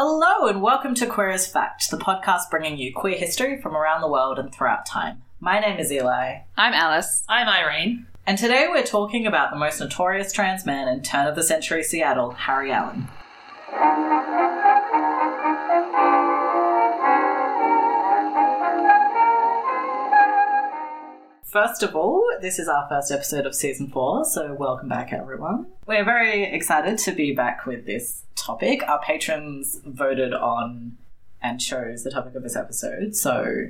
Hello, and welcome to Queer as Fact, the podcast bringing you queer history from around the world and throughout time. My name is Eli, I'm Alice. I'm Irene. and today we're talking about the most notorious trans man in turn of the century Seattle, Harry Allen. First of all, this is our first episode of season four, so welcome back, everyone. We're very excited to be back with this topic. Our patrons voted on and chose the topic of this episode, so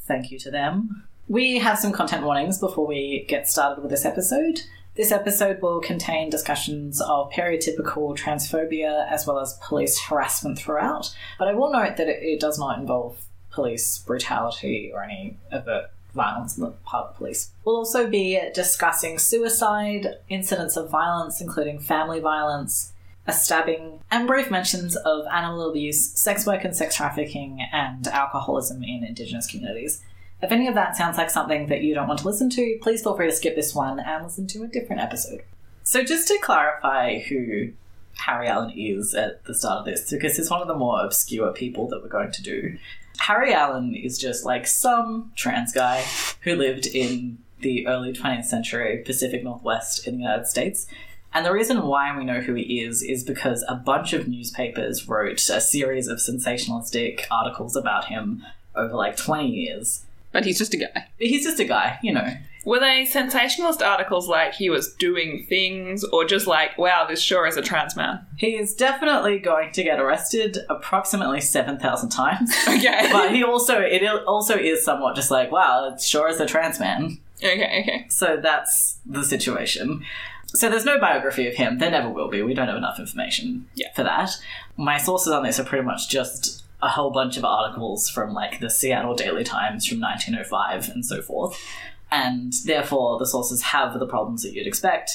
thank you to them. We have some content warnings before we get started with this episode. This episode will contain discussions of stereotypical transphobia as well as police harassment throughout, but I will note that it, it does not involve police brutality or any overt violence in the the police. We'll also be discussing suicide, incidents of violence, including family violence, a stabbing, and brief mentions of animal abuse, sex work and sex trafficking, and alcoholism in Indigenous communities. If any of that sounds like something that you don't want to listen to, please feel free to skip this one and listen to a different episode. So, just to clarify who Harry Allen is at the start of this, because he's one of the more obscure people that we're going to do. Harry Allen is just like some trans guy who lived in the early 20th century Pacific Northwest in the United States. And the reason why we know who he is is because a bunch of newspapers wrote a series of sensationalistic articles about him over like 20 years. But he's just a guy. He's just a guy, you know. Were they sensationalist articles like he was doing things, or just like, wow, this sure is a trans man? He is definitely going to get arrested approximately 7,000 times. Okay. but he also, it also is somewhat just like, wow, it sure is a trans man. okay, okay. So that's the situation. So there's no biography of him. There never will be. We don't have enough information Yeah. for that. My sources on this are pretty much just a whole bunch of articles from like the Seattle Daily Times from 1905 and so forth. And therefore, the sources have the problems that you'd expect.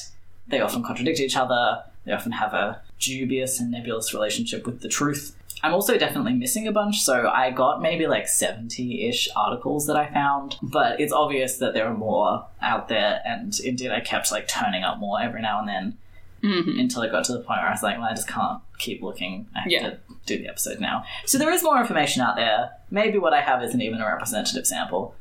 They often contradict each other. They often have a dubious and nebulous relationship with the truth. I'm also definitely missing a bunch, so I got maybe like 70 ish articles that I found, but it's obvious that there are more out there, and indeed I kept like turning up more every now and then Mm-hmm. until it got to the point where I was like, well, I just can't keep looking. I have Yeah. to do the episode now. So there is more information out there. Maybe what I have isn't even a representative sample.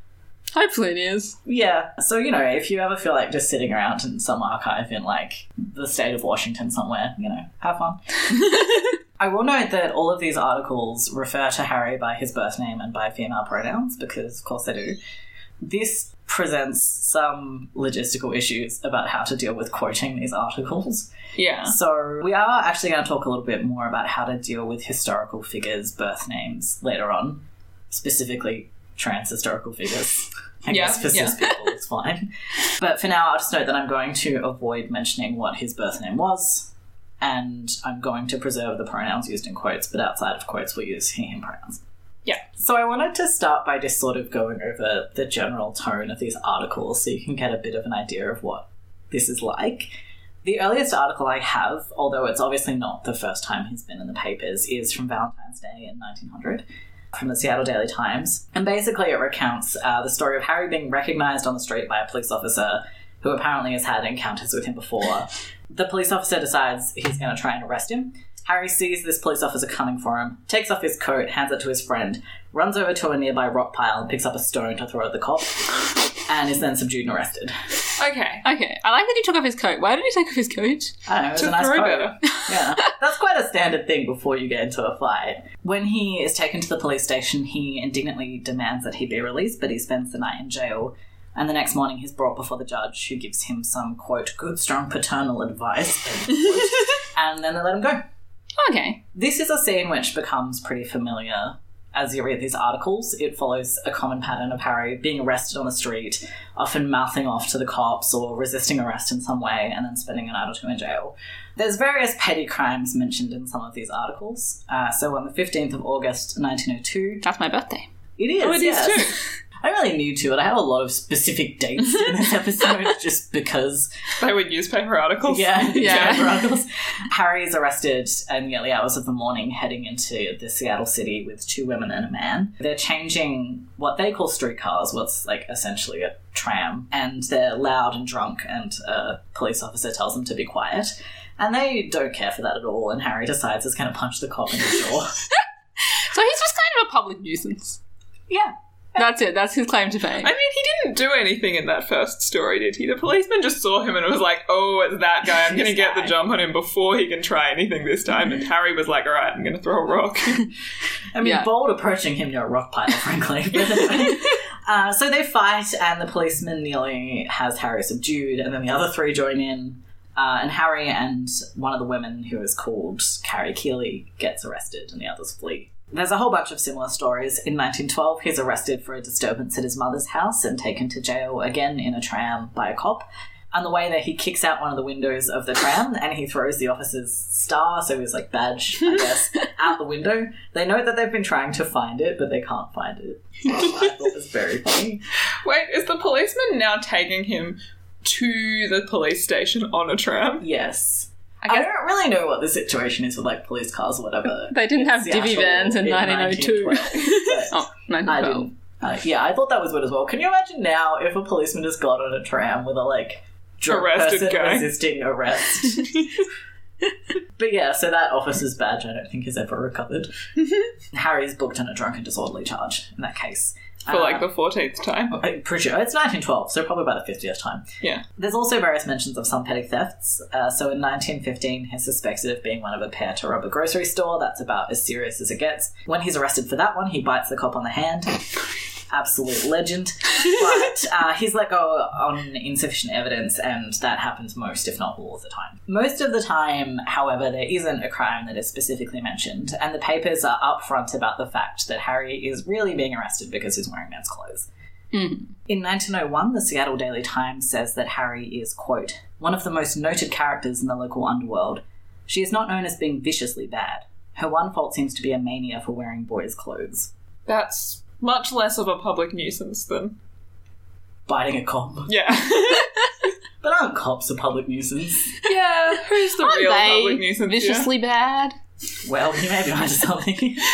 Hopefully it is. Yeah. So, you know, if you ever feel like just sitting around in some archive in like the state of Washington somewhere, you know, have fun. I will note that all of these articles refer to Harry by his birth name and by female pronouns, because of course they do. This presents some logistical issues about how to deal with quoting these articles. Yeah. So, we are actually going to talk a little bit more about how to deal with historical figures' birth names later on, specifically trans historical figures. I Yeah, guess for cis people, it's fine. But for now, I'll just note that I'm going to avoid mentioning what his birth name was, and I'm going to preserve the pronouns used in quotes, but outside of quotes, we'll use he, him pronouns. Yeah. So I wanted to start by just sort of going over the general tone of these articles so you can get a bit of an idea of what this is like. The earliest article I have, although it's obviously not the first time he's been in the papers, is from Valentine's Day in 1900 from the Seattle Daily Times. And basically, it recounts uh, the story of Harry being recognized on the street by a police officer who apparently has had encounters with him before. The police officer decides he's going to try and arrest him. Harry sees this police officer coming for him, takes off his coat, hands it to his friend, runs over to a nearby rock pile and picks up a stone to throw at the cop, and is then subdued and arrested. Okay. Okay, I like that he took off his coat. Why did he take off his coat? I don't know, it was To a nice throw coat. better. Yeah, that's quite a standard thing before you get into a fight. When he is taken to the police station, he indignantly demands that he be released, but he spends the night in jail. And the next morning, he's brought before the judge, who gives him some quote good, strong paternal advice, end quote, and then they let him go. Okay. This is a scene which becomes pretty familiar as you read these articles. It follows a common pattern of Harry being arrested on the street, often mouthing off to the cops or resisting arrest in some way, and then spending a night or two in jail. There's various petty crimes mentioned in some of these articles. Uh, so on the 15th of August 1902, That's my birthday. it is. Oh, it is yes. too. I really need to, and I have a lot of specific dates in this episode just because They were newspaper articles. yeah, Yeah. yeah. Articles. Harry is arrested in the early hours of the morning, heading into the Seattle city with two women and a man. They're changing what they call streetcars, what's like essentially a tram, and they're loud and drunk. And a police officer tells them to be quiet. And they don't care for that at all, and Harry decides he's going to punch the cop in the jaw. So he's just kind of a public nuisance. yeah. That's it. That's his claim to fame. I mean, he didn't do anything in that first story, did he? The policeman just saw him and was like, "Oh, it's that guy. I'm going to This get the jump on him before he can try anything this time." And Harry was like, "All right, I'm going to throw a rock." I mean, Yeah. bold approaching him near a rock pile, frankly. Uh, so they fight, and the policeman nearly has Harry subdued, and then the other three join in. Uh, and Harry and one of the women, who is called Carrie Keeley, gets arrested, and the others flee. There's a whole bunch of similar stories. In 1912, he's arrested for a disturbance at his mother's house and taken to jail again in a tram by a cop. On the way there, he kicks out one of the windows of the tram and he throws the officer's star, so his like badge, I guess, out the window. They know that they've been trying to find it, but they can't find it. Which I thought was very funny. Wait, is the policeman now taking him to the police station on a tram? Yes. I I don't really know what the situation is with like police cars or whatever. They didn't have Seattle divvy vans in 1902. 1912, oh, I 1912. didn't. Uh, yeah, I thought that was good as well. Can you imagine now if a policeman just got on a tram with a like drunk Arrested person guy. resisting arrest? but yeah, so that officer's badge I don't think is ever recovered. Harry's booked on a drunken disorderly charge in that case. For like the 14th time. I'm pretty sure it's 1912, so probably about the 50th time. Yeah. There's also various mentions of some petty thefts. Uh, so in 1915, he's suspected of being one of a pair to rob a grocery store. That's about as serious as it gets. When he's arrested for that one, he bites the cop on the hand. Absolute legend. But uh, he's let go on insufficient evidence, and that happens most, if not all, of the time. Most of the time, however, there isn't a crime that is specifically mentioned, and the papers are upfront about the fact that Harry is really being arrested because he's wearing men's clothes. Mhm. In 1901, the Seattle Daily Times says that Harry is, quote, one of the most noted characters in the local underworld. She is not known as being viciously bad. Her one fault seems to be a mania for wearing boys' clothes. That's much less of a public nuisance than. Biting a cop. Yeah. But aren't cops a public nuisance? yeah. Who's the Aren't real they public nuisance? here? viciously bad? Well, you may be onto something.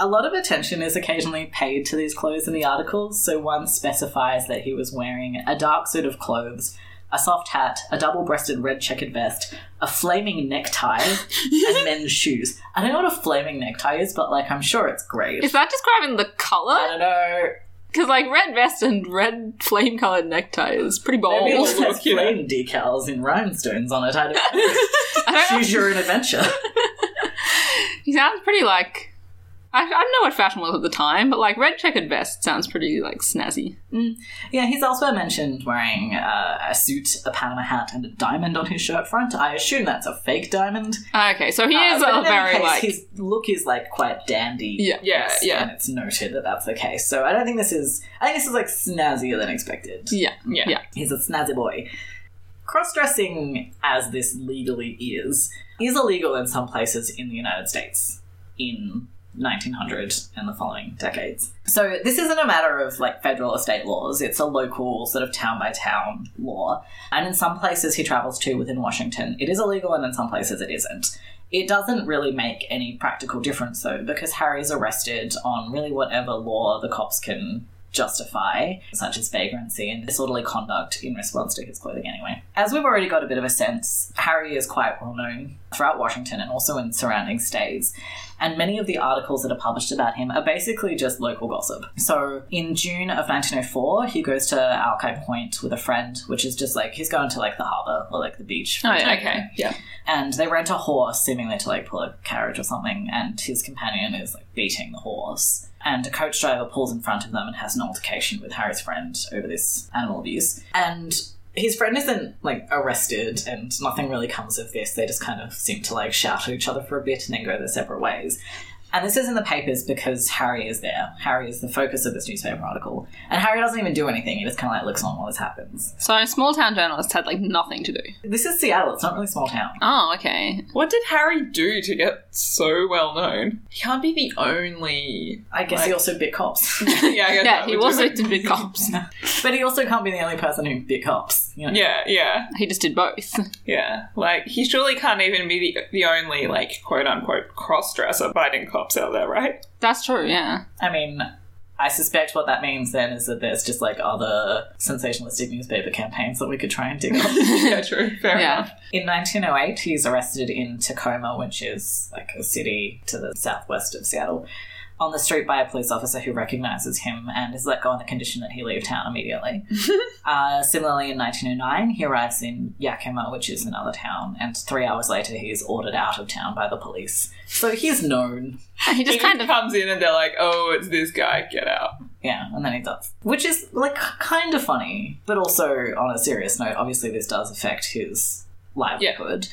A lot of attention is occasionally paid to these clothes in the articles, so one specifies that he was wearing a dark suit of clothes, a soft hat, a double breasted red checkered vest, a flaming necktie, and men's shoes. I don't know what a flaming necktie is, but like I'm sure it's great. Is that describing the color? I don't know. Because like red vest and red flame colored necktie is pretty bold. Maybe it has know. flame decals in rhinestones on it. I don't know. I don't know. Choose your own adventure. He sounds pretty like. I, I don't know what fashion was at the time, but like red checkered vest sounds pretty like snazzy. Yeah, he's also mentioned wearing uh, a suit, a Panama hat, and a diamond on his shirt front. I assume that's a fake diamond. Okay, so he Uh, is but in a any very case, like. his look is like quite dandy. Yeah. Yeah, yeah. and it's noted that that's the case. So I don't think this is. I think this is like snazzier than expected. Yeah. Yeah. Yeah. He's a snazzy boy. Cross dressing, as this legally is, is illegal in some places in the United States in 1900 and the following decades. So this isn't a matter of like federal or state laws, it's a local sort of town by town law. And in some places he travels to within Washington, it is illegal, and in some places it isn't. It doesn't really make any practical difference though, because Harry's arrested on really whatever law the cops can justify, such as vagrancy and disorderly conduct in response to his clothing anyway. As we've already got a bit of a sense, Harry is quite well known throughout Washington and also in surrounding states. And many of the articles that are published about him are basically just local gossip. So in June of 1904, he goes to Alki Point with a friend, which is just like he's going to like the harbour or like the beach. Oh, yeah. Okay. Yeah. And they rent a horse, seemingly to like pull a carriage or something, and his companion is like beating the horse. And a coach driver pulls in front of them and has an altercation with Harry's friend over this animal abuse. And his friend isn't like arrested and nothing really comes of this. They just kind of seem to like shout at each other for a bit and then go their separate ways. And this is in the papers because Harry is there. Harry is the focus of this newspaper article. And Harry doesn't even do anything. He just kind of like looks on while this happens. So small town journalists had like nothing to do. This is Seattle. It's not really a small town. Oh, okay. What did Harry do to get so well known? He can't be the only. I guess he also bit cops. yeah, I guess Yeah, he would was do with it. the big cops. But he also can't be the only person who bit cops. You know? Yeah, yeah, He just did both. yeah. Like he surely can't even be the, the only like quote unquote cross dresser biting cops out there, right? That's true. Yeah. I mean, I suspect what that means then is that there's just like other sensationalistic newspaper campaigns that we could try and dig up. yeah, true. Fair Yeah. enough. In 1908, he's arrested in Tacoma, which is like a city to the southwest of Seattle, on the street by a police officer who recognizes him and is let go on the condition that he leave town immediately. uh, similarly, in 1909, he arrives in Yakima, which is another town, and three hours later, he is ordered out of town by the police. So he's known. he He just kind of comes in and they're like, "Oh, it's this guy. Get out." Yeah, and then he does. Which is like kind of funny, but also on a serious note, obviously this does affect his livelihood.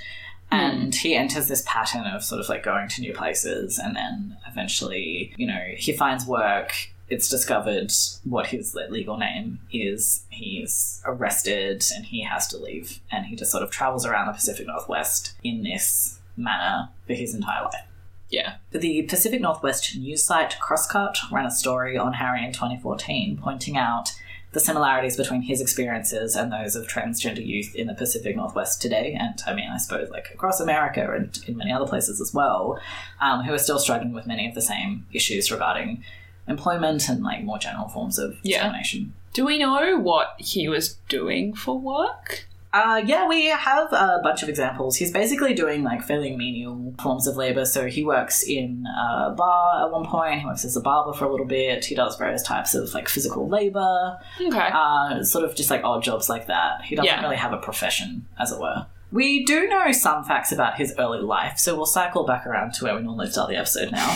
Hmm. And he enters this pattern of sort of like going to new places and then eventually, you know, he finds work. It's discovered what his legal name is. He's arrested and he has to leave. And he just sort of travels around the Pacific Northwest in this manner for his entire life. Yeah. The Pacific Northwest news site Crosscut ran a story on Harry in 2014 pointing out the similarities between his experiences and those of transgender youth in the Pacific Northwest today, and I mean, I suppose like across America and in many other places as well, um, who are still struggling with many of the same issues regarding employment and like more general forms of Yeah. discrimination. Do we know what he was doing for work? Uh, yeah, we have a bunch of examples. He's basically doing like fairly menial forms of labor. So he works in a bar at one point. He works as a barber for a little bit. He does various types of like physical labor, Okay. uh, sort of just like odd jobs like that. He doesn't Yeah. really have a profession, as it were. We do know some facts about his early life, so we'll cycle back around to where we normally start the episode now.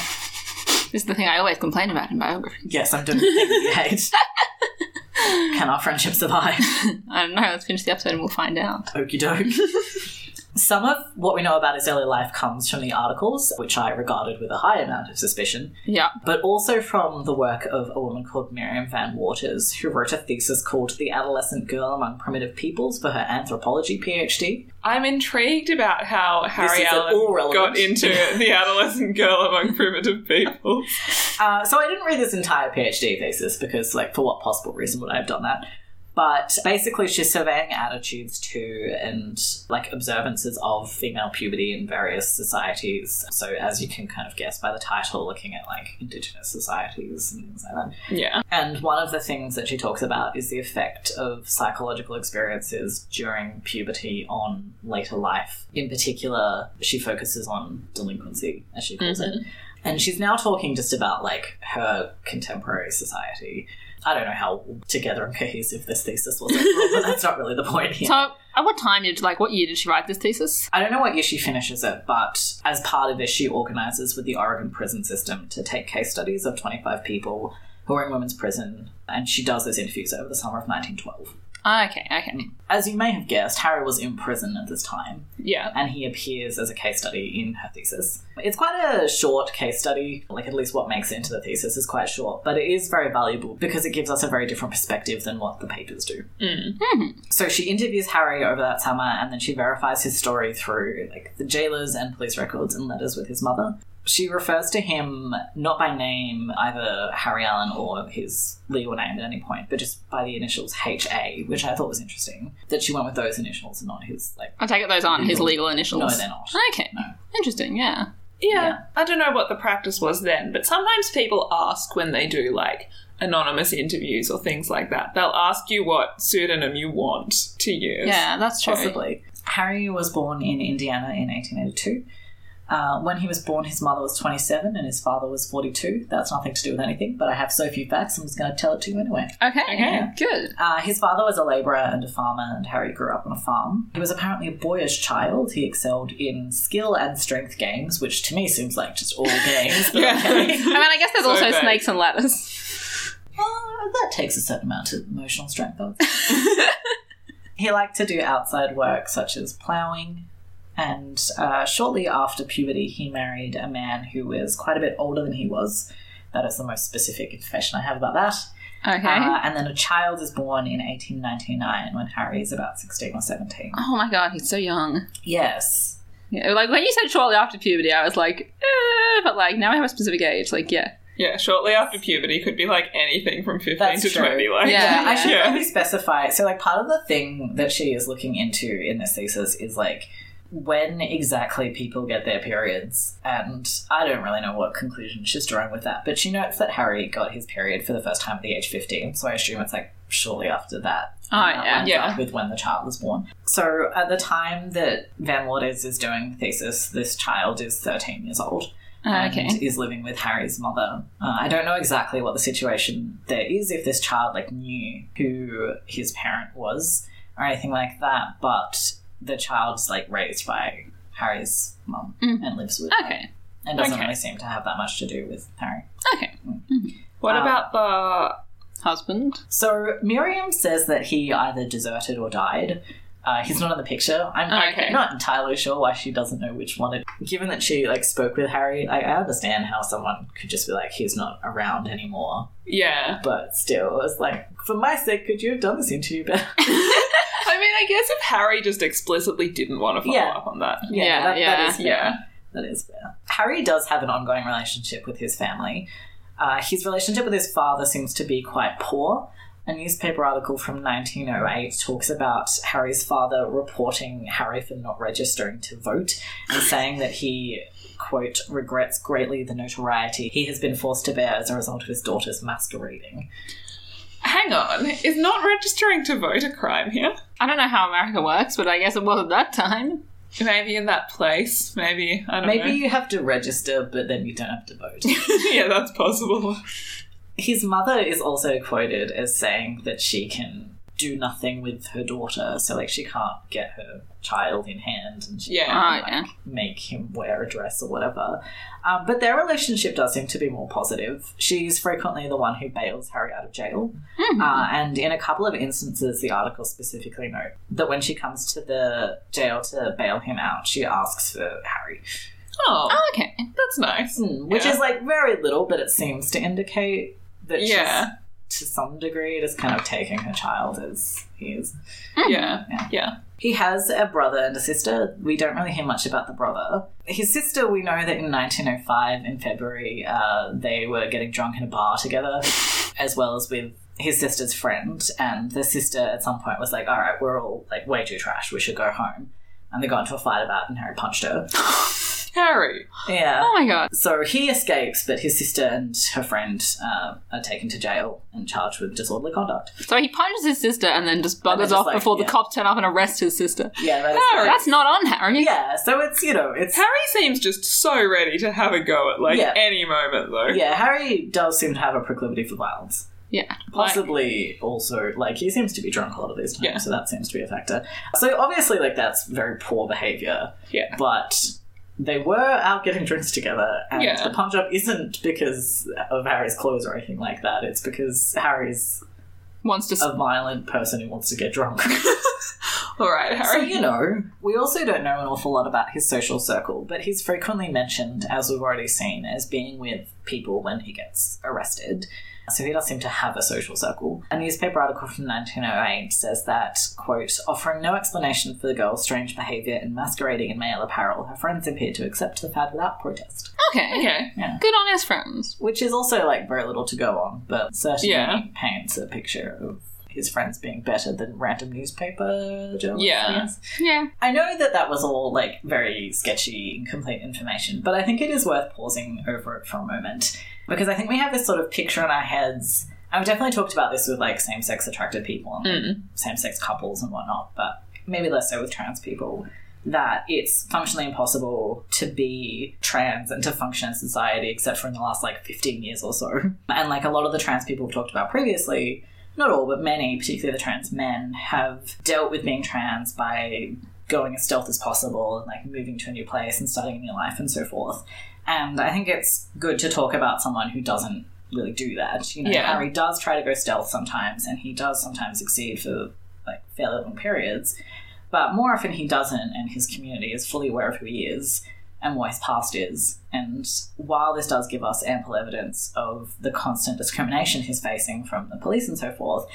this is the thing I always complain about in biography. yes, I'm doing the thing you hate. Can our friendship survive? I don't know. Let's finish the episode and we'll find out. Okie doke. Some of what we know about his early life comes from the articles, which I regarded with a high amount of suspicion, Yeah. but also from the work of a woman called Miriam Van Waters, who wrote a thesis called The Adolescent Girl Among Primitive Peoples for her anthropology PhD. I'm intrigued about how Harry Allen got into the adolescent girl among primitive people. Uh, so I didn't read this entire PhD thesis because, like, for what possible reason would I have done that? But basically, she's surveying attitudes to and like observances of female puberty in various societies. So, as you can kind of guess by the title, looking at like indigenous societies and things like that. Yeah. And one of the things that she talks about is the effect of psychological experiences during puberty on later life. In particular, she focuses on delinquency, as she calls it. Mm-hmm. And she's now talking just about like her contemporary society. I don't know how together and cohesive this thesis was, overall, but that's not really the point here. So, at what time did like what year did she write this thesis? I don't know what year she finishes it, but as part of this, she organises with the Oregon prison system to take case studies of 25 people who are in women's prison, and she does those interviews over the summer of 1912. Ah, okay, okay. As you may have guessed, Harry was in prison at this time, Yeah. and he appears as a case study in her thesis. It's quite a short case study, like at least what makes it into the thesis is quite short, but it is very valuable because it gives us a very different perspective than what the papers do. So she interviews Harry over that summer and then she verifies his story through like the jailers and police records and letters with his mother. She refers to him not by name, either Harry Allen or his legal name at any point, but just by the initials HA, which I thought was interesting. That she went with those initials and not his like I take it those aren't his legal initials. No, they're not. Okay. No. Interesting, yeah. Yeah. Yeah. I don't know what the practice was then, but sometimes people ask when they do like anonymous interviews or things like that. They'll ask you what pseudonym you want to use. Yeah, that's true. Possibly. Harry was born in Indiana in 1882. Uh, when he was born, his mother was 27 and his father was 42. That's nothing to do with anything, but I have so few facts, I'm just going to tell it to you anyway. Okay, Okay. good. Uh, his father was a labourer and a farmer, and Harry grew up on a farm. He was apparently a boyish child. He excelled in skill and strength games, which to me seems like just all games. But Yeah. okay. I mean, I guess there's So also vague. snakes and ladders. Uh, that takes a certain amount of emotional strength. I would say. he liked to do outside work such as ploughing, and uh, shortly after puberty, he married a man who was quite a bit older than he was. That is the most specific information I have about that. Okay. Uh, and then a child is born in 1899 when Harry is about 16 or 17. oh my god, he's so young. Yes. Yeah, like when you said shortly after puberty, I was like, eh, but like now I have a specific age. Like, yeah. Yeah, shortly after puberty could be like anything from 15 That's to true. 20. Like, Yeah. I should Yeah. maybe specify. So, like, part of the thing that she is looking into in this thesis is like when exactly people get their periods, and I don't really know what conclusion she's drawing with that, but she notes that Harry got his period for the first time at the age 15, so I assume it's like shortly after that. Oh, And that yeah. Yeah. With when the child was born. So at the time that Van Waters is doing the thesis, this child is 13 years old Ah, and okay. is living with Harry's mother. Uh, I don't know exactly what the situation there is, if this child like knew who his parent was or anything like that, but the child's like raised by Harry's mum Mm. and lives with her Okay. and doesn't Okay. really seem to have that much to do with Harry. Okay. What Um, about the Husband. So Miriam says that he either deserted or died. Uh, he's not in the picture. I'm Okay. not entirely sure why she doesn't know which one. It, given that she like spoke with Harry, I, I understand how someone could just be like, "He's not around anymore." yeah? But still, it's like, for my sake, could you have done this interview better? I mean, I guess if Harry just explicitly didn't want to follow Yeah. up on that, Yeah, that, yeah, that is fair. yeah. That is fair. Harry does have an ongoing relationship with his family. Uh, his relationship with his father seems to be quite poor. A newspaper article from 1908 talks about Harry's father reporting Harry for not registering to vote and saying that he, quote, regrets greatly the notoriety he has been forced to bear as a result of his daughter's masquerading. Hang on, is not registering to vote a crime here? I don't know how America works, but I guess it was at that time. Maybe in that place. Maybe I don't Maybe know. you have to register, but then you don't have to vote. yeah, that's possible. His mother is also quoted as saying that she can do nothing with her daughter, so like she can't get her child in hand and she Yeah. can't Oh, yeah. make him wear a dress or whatever. Um, but their relationship does seem to be more positive. She's frequently the one who bails Harry out of jail. Hmm. Uh, and in a couple of instances, the article specifically note that when she comes to the jail to bail him out, she asks for Harry. Oh, Oh, okay. that's nice. Hmm, which Yeah. is like very little, but it seems to indicate that Yeah. she's to some degree just kind of taking her child as he is. Yeah, Yeah. yeah. He has a brother and a sister. We don't really hear much about the brother. His sister, we know that in 1905, in February, uh, they were getting drunk in a bar together, as well as with his sister's friend. And the sister at some point was like, all right, we're all like way too trash. We should go home. And they got into a fight about it, and Harry punched her. Harry. Yeah. Oh my god. So he escapes, but his sister and her friend uh, are taken to jail and charged with disorderly conduct. So he punches his sister and then just buggers just off like, before yeah. the cops turn up and arrest his sister. Yeah, that is Harry. That's not on Harry. yeah. So it's you know it's Harry seems just so ready to have a go at like Yeah. any moment though. yeah. Harry does seem to have a proclivity for violence. Yeah. Possibly also like he seems to be drunk a lot of these times, Yeah. so that seems to be a factor. So obviously, like that's very poor behavior. Yeah. But they were out getting drinks together, and Yeah. the punch up isn't because of Harry's clothes or anything like that. It's because Harry's Wants to. a violent person who wants to get drunk. All right, Harry. So, you know, we also don't know an awful lot about his social circle, but he's frequently mentioned, as we've already seen, as being with people when he gets arrested. So he does seem to have a social circle. A newspaper article from 1908 says that, quote, offering no explanation for the girl's strange behaviour and masquerading in male apparel, her friends appeared to accept the fad without protest. okay. Okay. Good on his friends. Which is also, like, very little to go on, but certainly Yeah. paints a picture of his friends being better than random newspaper journalists, Yeah. I. Yeah. I know that that was all like very sketchy, incomplete information, but I think it is worth pausing over it for a moment because I think we have this sort of picture in our heads. And we've definitely talked about this with like same-sex attracted people and Mm. same-sex couples and whatnot, but maybe less so with trans people. That it's functionally impossible to be trans and to function in society except for in the last like 15 years or so. And like a lot of the trans people we've talked about previously, not all, but many, particularly the trans men, have dealt with being trans by going as stealth as possible and like moving to a new place and starting a new life and so forth. And I think it's good to talk about someone who doesn't really do that. You know, Yeah. Harry does try to go stealth sometimes and he does sometimes succeed for like fairly long periods. But more often he doesn't, and his community is fully aware of who he is and what his past is. And while this does give us ample evidence of the constant discrimination he's facing from the police and so forth,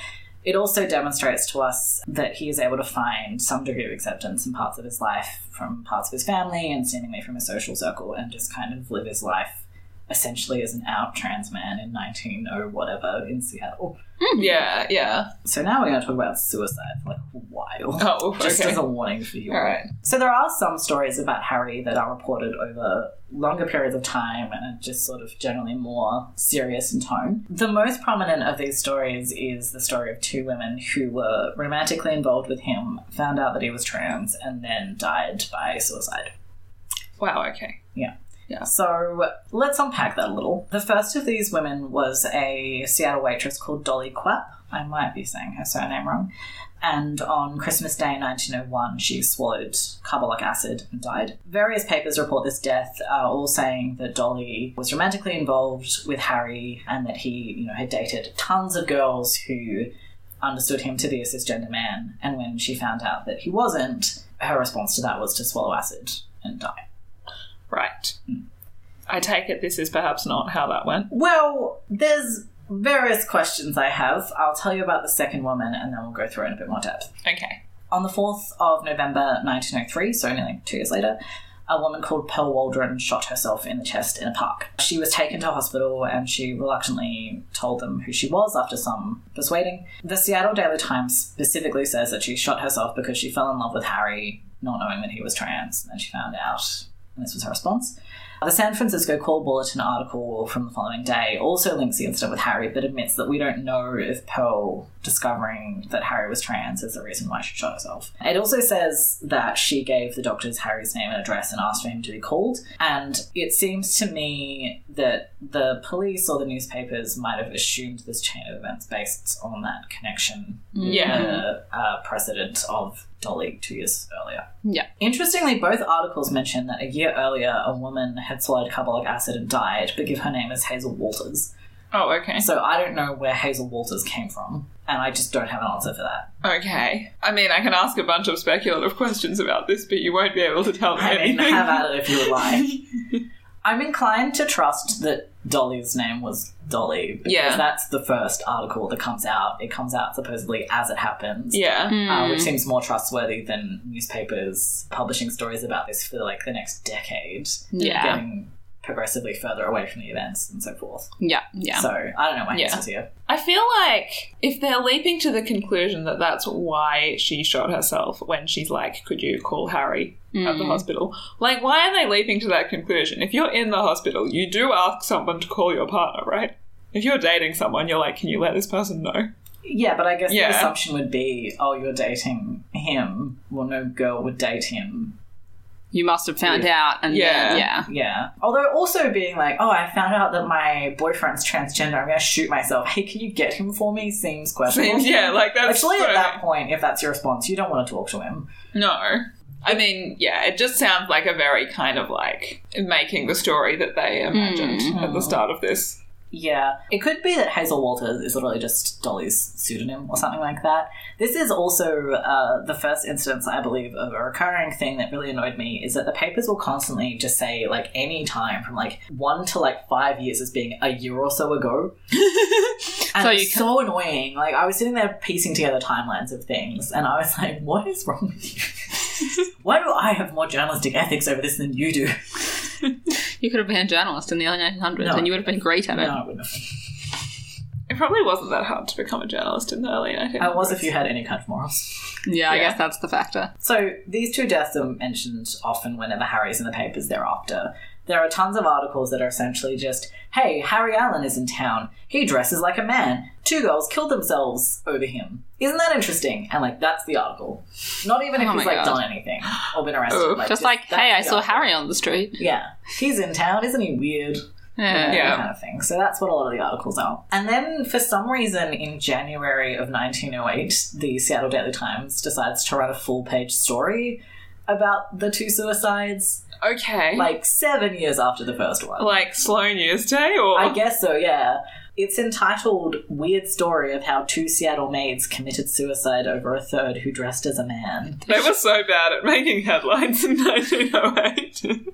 it also demonstrates to us that he is able to find some degree of acceptance in parts of his life from parts of his family and seemingly from his social circle and just kind of live his life essentially as an out trans man in 19 or whatever in Seattle. Hmm. Yeah, yeah. So now we're going to talk about suicide for like a while. Oh, Just as a warning for you. All right. So there are some stories about Harry that are reported over longer periods of time and are just sort of generally more serious in tone. The most prominent of these stories is the story of two women who were romantically involved with him, found out that he was trans, and then died by suicide. Wow, okay. So let's unpack that a little. The first of these women was a Seattle waitress called Dolly Quapp. I might be saying her surname wrong. And on Christmas Day 1901, she swallowed carbolic acid and died. Various papers report this death, uh, all saying that Dolly was romantically involved with Harry and that he, you know, had dated tons of girls who understood him to be a cisgender man. And when she found out that he wasn't, her response to that was to swallow acid and die. Right. Hmm. I take it this is perhaps not how that went. Well, there's various questions I have. I'll tell you about the second woman and then we'll go through it in a bit more depth. Okay. On the 4th of November 1903, so nearly two years later, a woman called Pearl Waldron shot herself in the chest in a park. She was taken to hospital and she reluctantly told them who she was after some persuading. The Seattle Daily Times specifically says that she shot herself because she fell in love with Harry, not knowing that he was trans, and then she found out, and this was her response. The San Francisco Call Bulletin article from the following day also links the incident with Harry, but admits that we don't know if Pearl discovering that Harry was trans is the reason why she shot herself. It also says that she gave the doctors Harry's name and address and asked for him to be called. And it seems to me that the police or the newspapers might have assumed this chain of events based on that connection, Yeah. uh, uh, precedent of Dolly two years earlier. Yeah. Interestingly, both articles mention that a year earlier a woman had swallowed carbolic acid and died, but give her name as Hazel Walters. Oh, okay. So I don't know where Hazel Walters came from, and I just don't have an answer for that. Okay. I mean, I can ask a bunch of speculative questions about this, but you won't be able to tell me I mean, anything. have at it if you would like. I'm inclined to trust that Dolly's name was Dolly because Yeah. that's the first article that comes out. It comes out supposedly as it happens. yeah. Uh, which seems more trustworthy than newspapers publishing stories about this for like the next decade, Yeah. getting progressively further away from the events and so forth. Yeah, yeah. So I don't know my Yeah. here. I feel like if they're leaping to the conclusion that that's why she shot herself when she's like, could you call Harry at the mm. hospital? Like, why are they leaping to that conclusion? If you're in the hospital, you do ask someone to call your partner, right? If you're dating someone, you're like, can you let this person know? Yeah, but I guess Yeah. the assumption would be, oh, you're dating him. Well, no girl would date him. You must have found out, and Yeah. then, yeah. Yeah. Although also being like, oh, I found out that my boyfriend's transgender. I'm going to shoot myself. Hey, can you get him for me? Seems questionable. Seems, yeah, like that's Actually, at that point, if that's your response, you don't want to talk to him. No. I mean, yeah, it just sounds like a very kind of like making the story that they imagined mm-hmm. at the start of this. Yeah, it could be that Hazel Walters is literally just Dolly's pseudonym or something like that. This is also uh, the first instance, I believe, of a recurring thing that really annoyed me is that the papers will constantly just say like any time from like one to like five years as being a year or so ago. and So it's you can- so annoying. Like I was sitting there piecing together timelines of things, and I was like, "What is wrong with you? Why do I have more journalistic ethics over this than you do?" You could have been a journalist in the early 1900s, No. and you would have been great at it. No, I wouldn't have. It probably wasn't that hard to become a journalist in the early 1900s. I was if you had any kind of morals. Yeah, I Yeah. guess that's the factor. So these two deaths are mentioned often whenever Harry's in the papers thereafter. There are tons of articles that are essentially just, hey, Harry Allen is in town. He dresses like a man. Two girls killed themselves over him. Isn't that interesting? And like that's the article. Not even if Oh he's my like God. done anything or been arrested. Just like, that's hey, I the saw article. Harry on the street. Yeah, he's in town. Isn't he weird? Yeah. Yeah. that kind of thing. So that's what a lot of the articles are. And then, for some reason, in January of 1908, the Seattle Daily Times decides to write a full page story about the two suicides, Okay. like seven years after the first one. like Sloan Year's Day, or I guess so, yeah. It's entitled Weird Story of How Two Seattle Maids Committed Suicide Over a Third Who Dressed as a Man. they were so bad at making headlines in 1908.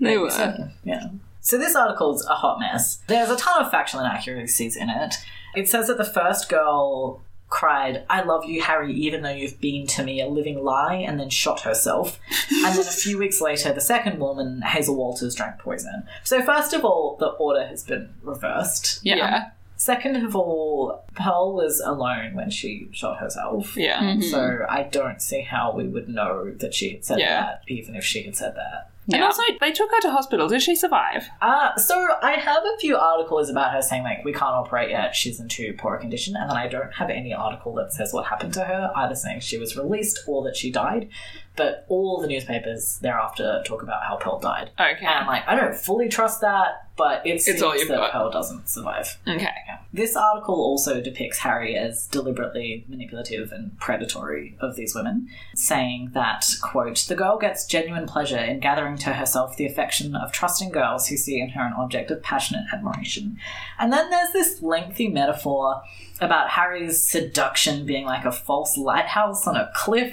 They were. So, yeah. So this article's a hot mess. There's a ton of factual inaccuracies in it. It says that the first girl cried, I love you, Harry, even though you've been to me a living lie, and then shot herself. and then a few weeks later, the second woman, Hazel Walters, drank poison. So, first of all, the order has been reversed. Yeah. Yeah. Second of all, Pearl was alone when she shot herself. Yeah. Mhm. So I don't see how we would know that she had said Yeah. that, even if she had said that. And also, they took her to hospital. Did she survive? Uh, so I have a few articles about her saying like we can't operate yet, she's in too poor a condition, and then I don't have any article that says what happened to her, either saying she was released or that she died. But all the newspapers thereafter talk about how Pearl died. Okay. And like I don't fully trust that, but it seems all that got. Pearl doesn't survive. okay. This article also depicts Harry as deliberately manipulative and predatory of these women, saying that, quote, the girl gets genuine pleasure in gathering to herself the affection of trusting girls who see in her an object of passionate admiration. And then there's this lengthy metaphor about Harry's seduction being like a false lighthouse on a cliff,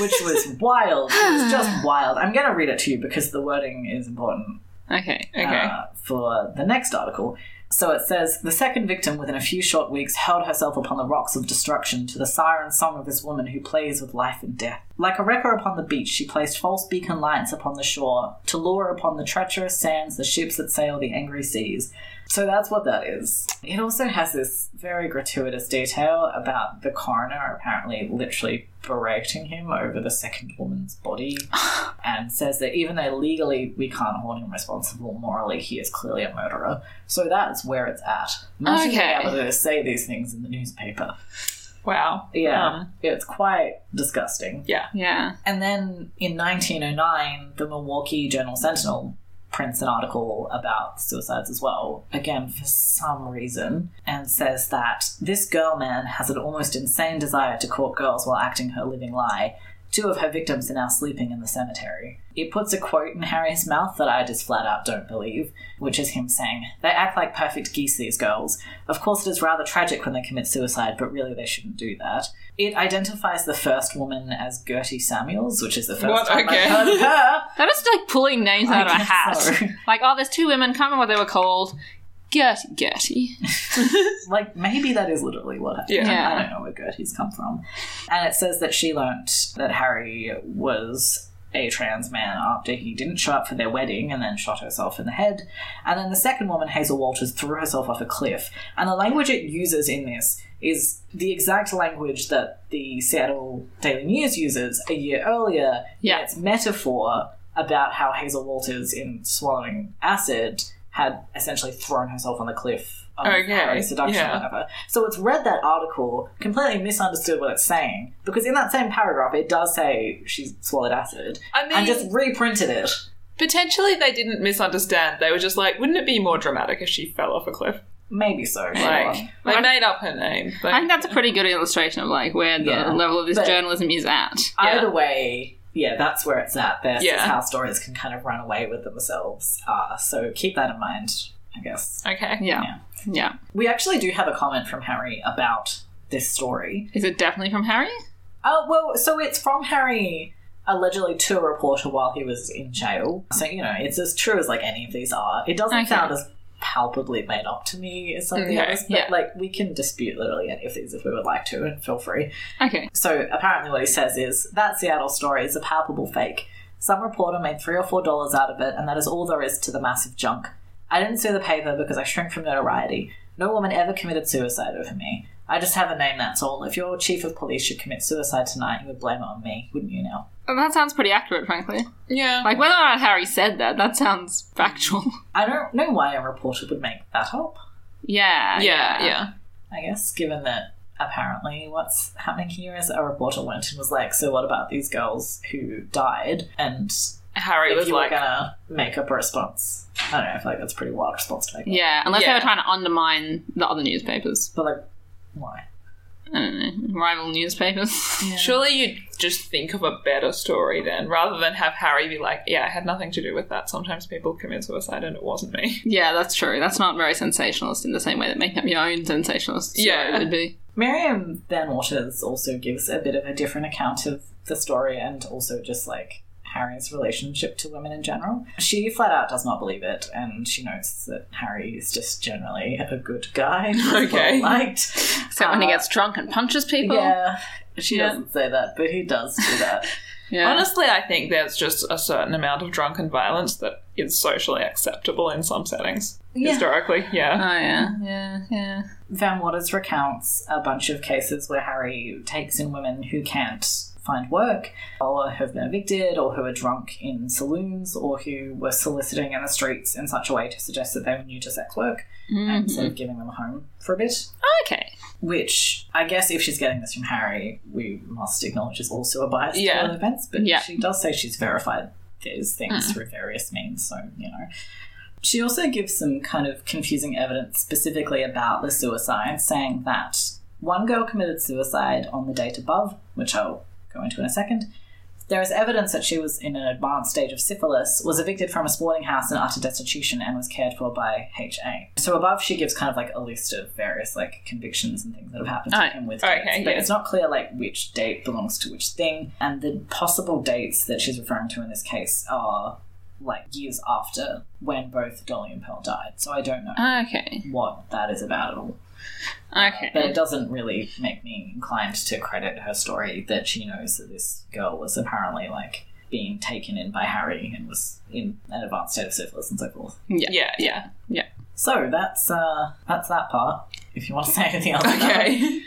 which was wild. It was just wild. I'm going to read it to you because the wording is important Okay. Okay. uh, for the next article. So it says the second victim, within a few short weeks, held herself upon the rocks of destruction to the siren song of this woman who plays with life and death. Like a wrecker upon the beach, she placed false beacon lights upon the shore to lure upon the treacherous sands the ships that sail the angry seas. So that's what that is. It also has this very gratuitous detail about the coroner apparently literally berating him over the second woman's body and says that even though legally we can't hold him responsible, morally he is clearly a murderer. So that's where it's at. Imagine being Okay. able to say these things in the newspaper. Wow. Yeah, Um, it's quite disgusting. yeah. Yeah. And then in 1909, the Milwaukee Journal Sentinel prints an article about suicides as well, again for some reason, and says that this girl man has an almost insane desire to court girls while acting her living lie. Two of her victims are now sleeping in the cemetery. It puts a quote in Harry's mouth that I just flat out don't believe, which is him saying, They act like perfect geese, these girls. Of course, it is rather tragic when they commit suicide, but really they shouldn't do that. It identifies the first woman as Gertie Samuels, which is the first What? time Okay. I've heard of her. That is like pulling names I out of a hat. so. Like, oh, there's two women. Can't remember what they were called. Gertie. Gertie. like maybe that is literally what happened. Yeah. Yeah. I don't know where Gertie's come from. And it says that she learnt that Harry was a trans man after he didn't show up for their wedding and then shot herself in the head. And then the second woman, Hazel Walters, threw herself off a cliff. And the language it uses in this is the exact language that the Seattle Daily News uses a year earlier. Yeah. Its metaphor about how Hazel Walters, in swallowing acid, had essentially thrown herself on the cliff of Okay, Harry's seduction yeah. or whatever. So it's read that article, completely misunderstood what it's saying, because in that same paragraph it does say she swallowed acid, I mean, and just reprinted it. potentially they didn't misunderstand. They were just like, wouldn't it be more dramatic if she fell off a cliff? Maybe so. Like, sure. they made up her name. Like, I think that's a pretty good illustration of like where the Yeah. level of this But- journalism is at. yeah. Either way, yeah, that's where it's at. That's Yeah. how stories can kind of run away with themselves. Uh, so keep that in mind, I guess. okay. Yeah. Yeah. Yeah. We actually do have a comment from Harry about this story. Is it definitely from Harry? Oh, well, so it's from Harry allegedly to a reporter while he was in jail. So, you know, it's as true as like any of these are. It doesn't Okay. sound as palpably made up to me as some of the others, but yeah. like we can dispute literally any of these if we would like to, and feel free. Okay. So apparently, what he says is that Seattle story is a palpable fake. Some reporter made three or four dollars out of it, and that is all there is to the massive junk. I didn't sue the paper because I shrink from notoriety. No woman ever committed suicide over me. I just have a name, that's all. If your chief of police should commit suicide tonight, you would blame it on me, wouldn't you now? Well, that sounds pretty accurate, frankly. Yeah. Like whether or not Harry said that, that sounds factual. I don't know why a reporter would make that up, yeah. yeah, yeah. I guess, given that apparently what's happening here is a reporter went and was like, So what about these girls who died? And Harry if was you like, were gonna make up a response, I don't know, I feel like that's a pretty wild response to make. Yeah, unless they Yeah. were trying to undermine the other newspapers. But like, why? I don't know, rival newspapers. surely you'd just think of a better story then, rather than have Harry be like, yeah, I had nothing to do with that. Sometimes people commit suicide and it wasn't me. yeah, that's true. That's not very sensationalist in the same way that making up your own sensationalist story Yeah. would be. Miriam Van Waters also gives a bit of a different account of the story and also just like Harry's relationship to women in general. She flat out does not believe it, and she notes that Harry is just generally a good guy. He's Okay. liked. Except when he Uh, gets drunk and punches people. Yeah, she Yeah. doesn't say that, but he does do that. Yeah. Honestly, I think there's just a certain amount of drunken violence that is socially acceptable in some settings. Yeah. Historically, yeah. Oh yeah, yeah, yeah. Van Waters recounts a bunch of cases where Harry takes in women who can't find work or have been evicted or who are drunk in saloons or who were soliciting in the streets in such a way to suggest that they were new to sex work and sort of mm-hmm. giving them a home for a bit. Oh, okay. Which I guess if she's getting this from Harry, we must acknowledge is also a bias Yeah. of events. But Yeah. she does say she's verified these things mm. through various means, so you know. She also gives some kind of confusing evidence specifically about the suicide, saying that one girl committed suicide on the date above, which I'll go into in a second. There is evidence that she was in an advanced stage of syphilis, was evicted from a sporting house in utter destitution, and was cared for by HA. So above, she gives kind of like a list of various like convictions and things that have happened to Oh, him with okay, dates, but yeah. it's not clear like which date belongs to which thing. And the possible dates that she's referring to in this case are like years after when both Dolly and Pearl died. So I don't know Okay. what that is about at all. Okay. But it doesn't really make me inclined to credit her story that she knows that this girl was apparently like being taken in by Harry and was in an advanced state of syphilis and so forth. Yeah. Yeah, yeah. Yeah. So that's uh that's that part. If you want to say anything else. Okay.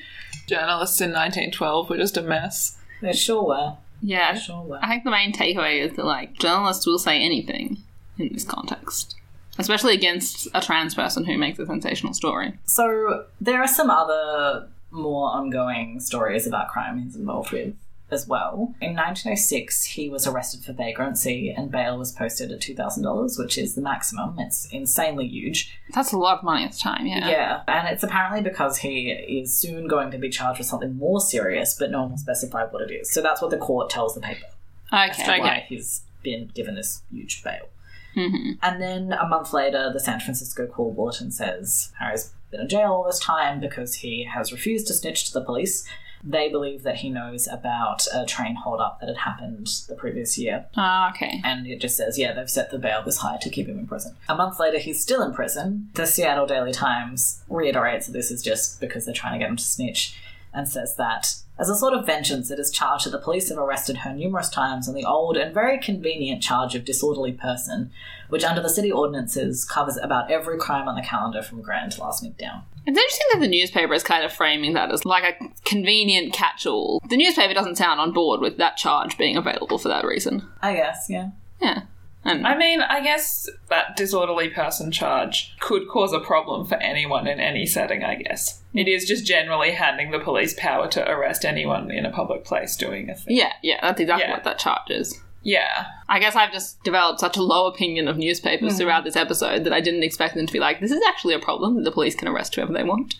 Journalists in 1912 were just a mess. they sure were. Yeah. They sure were. I think the main takeaway is that like journalists will say anything in this context, especially against a trans person who makes a sensational story. So there are some other more ongoing stories about crime he's involved with as well. In 1906, he was arrested for vagrancy and bail was posted at $2,000, which is the maximum. It's insanely huge. That's a lot of money at the time. Yeah. Yeah, and it's apparently because he is soon going to be charged with something more serious, but no one will specify what it is. So that's what the court tells the paper. That's Okay. why he's been given this huge bail. Hmm And then a month later, the San Francisco Call Bulletin says Harry's been in jail all this time because he has refused to snitch to the police. They believe that he knows about a train holdup that had happened the previous year. Ah, okay. And it just says, yeah, they've set the bail this high to keep him in prison. A month later, he's still in prison. The Seattle Daily Times reiterates that this is just because they're trying to get him to snitch and says that as a sort of vengeance, it is charged that the police have arrested her numerous times on the old and very convenient charge of disorderly person, which under the city ordinances covers about every crime on the calendar from grand to last week down. It's interesting that the newspaper is kind of framing that as like a convenient catch-all. The newspaper doesn't sound on board with that charge being available for that reason. I guess, yeah. Yeah. And I mean, I guess that disorderly person charge could cause a problem for anyone in any setting, I guess. It is just generally handing the police power to arrest anyone in a public place doing a thing. yeah, yeah, that's exactly Yeah. what that charge is. Yeah. I guess I've just developed such a low opinion of newspapers hmm. throughout this episode that I didn't expect them to be like, this is actually a problem that the police can arrest whoever they want.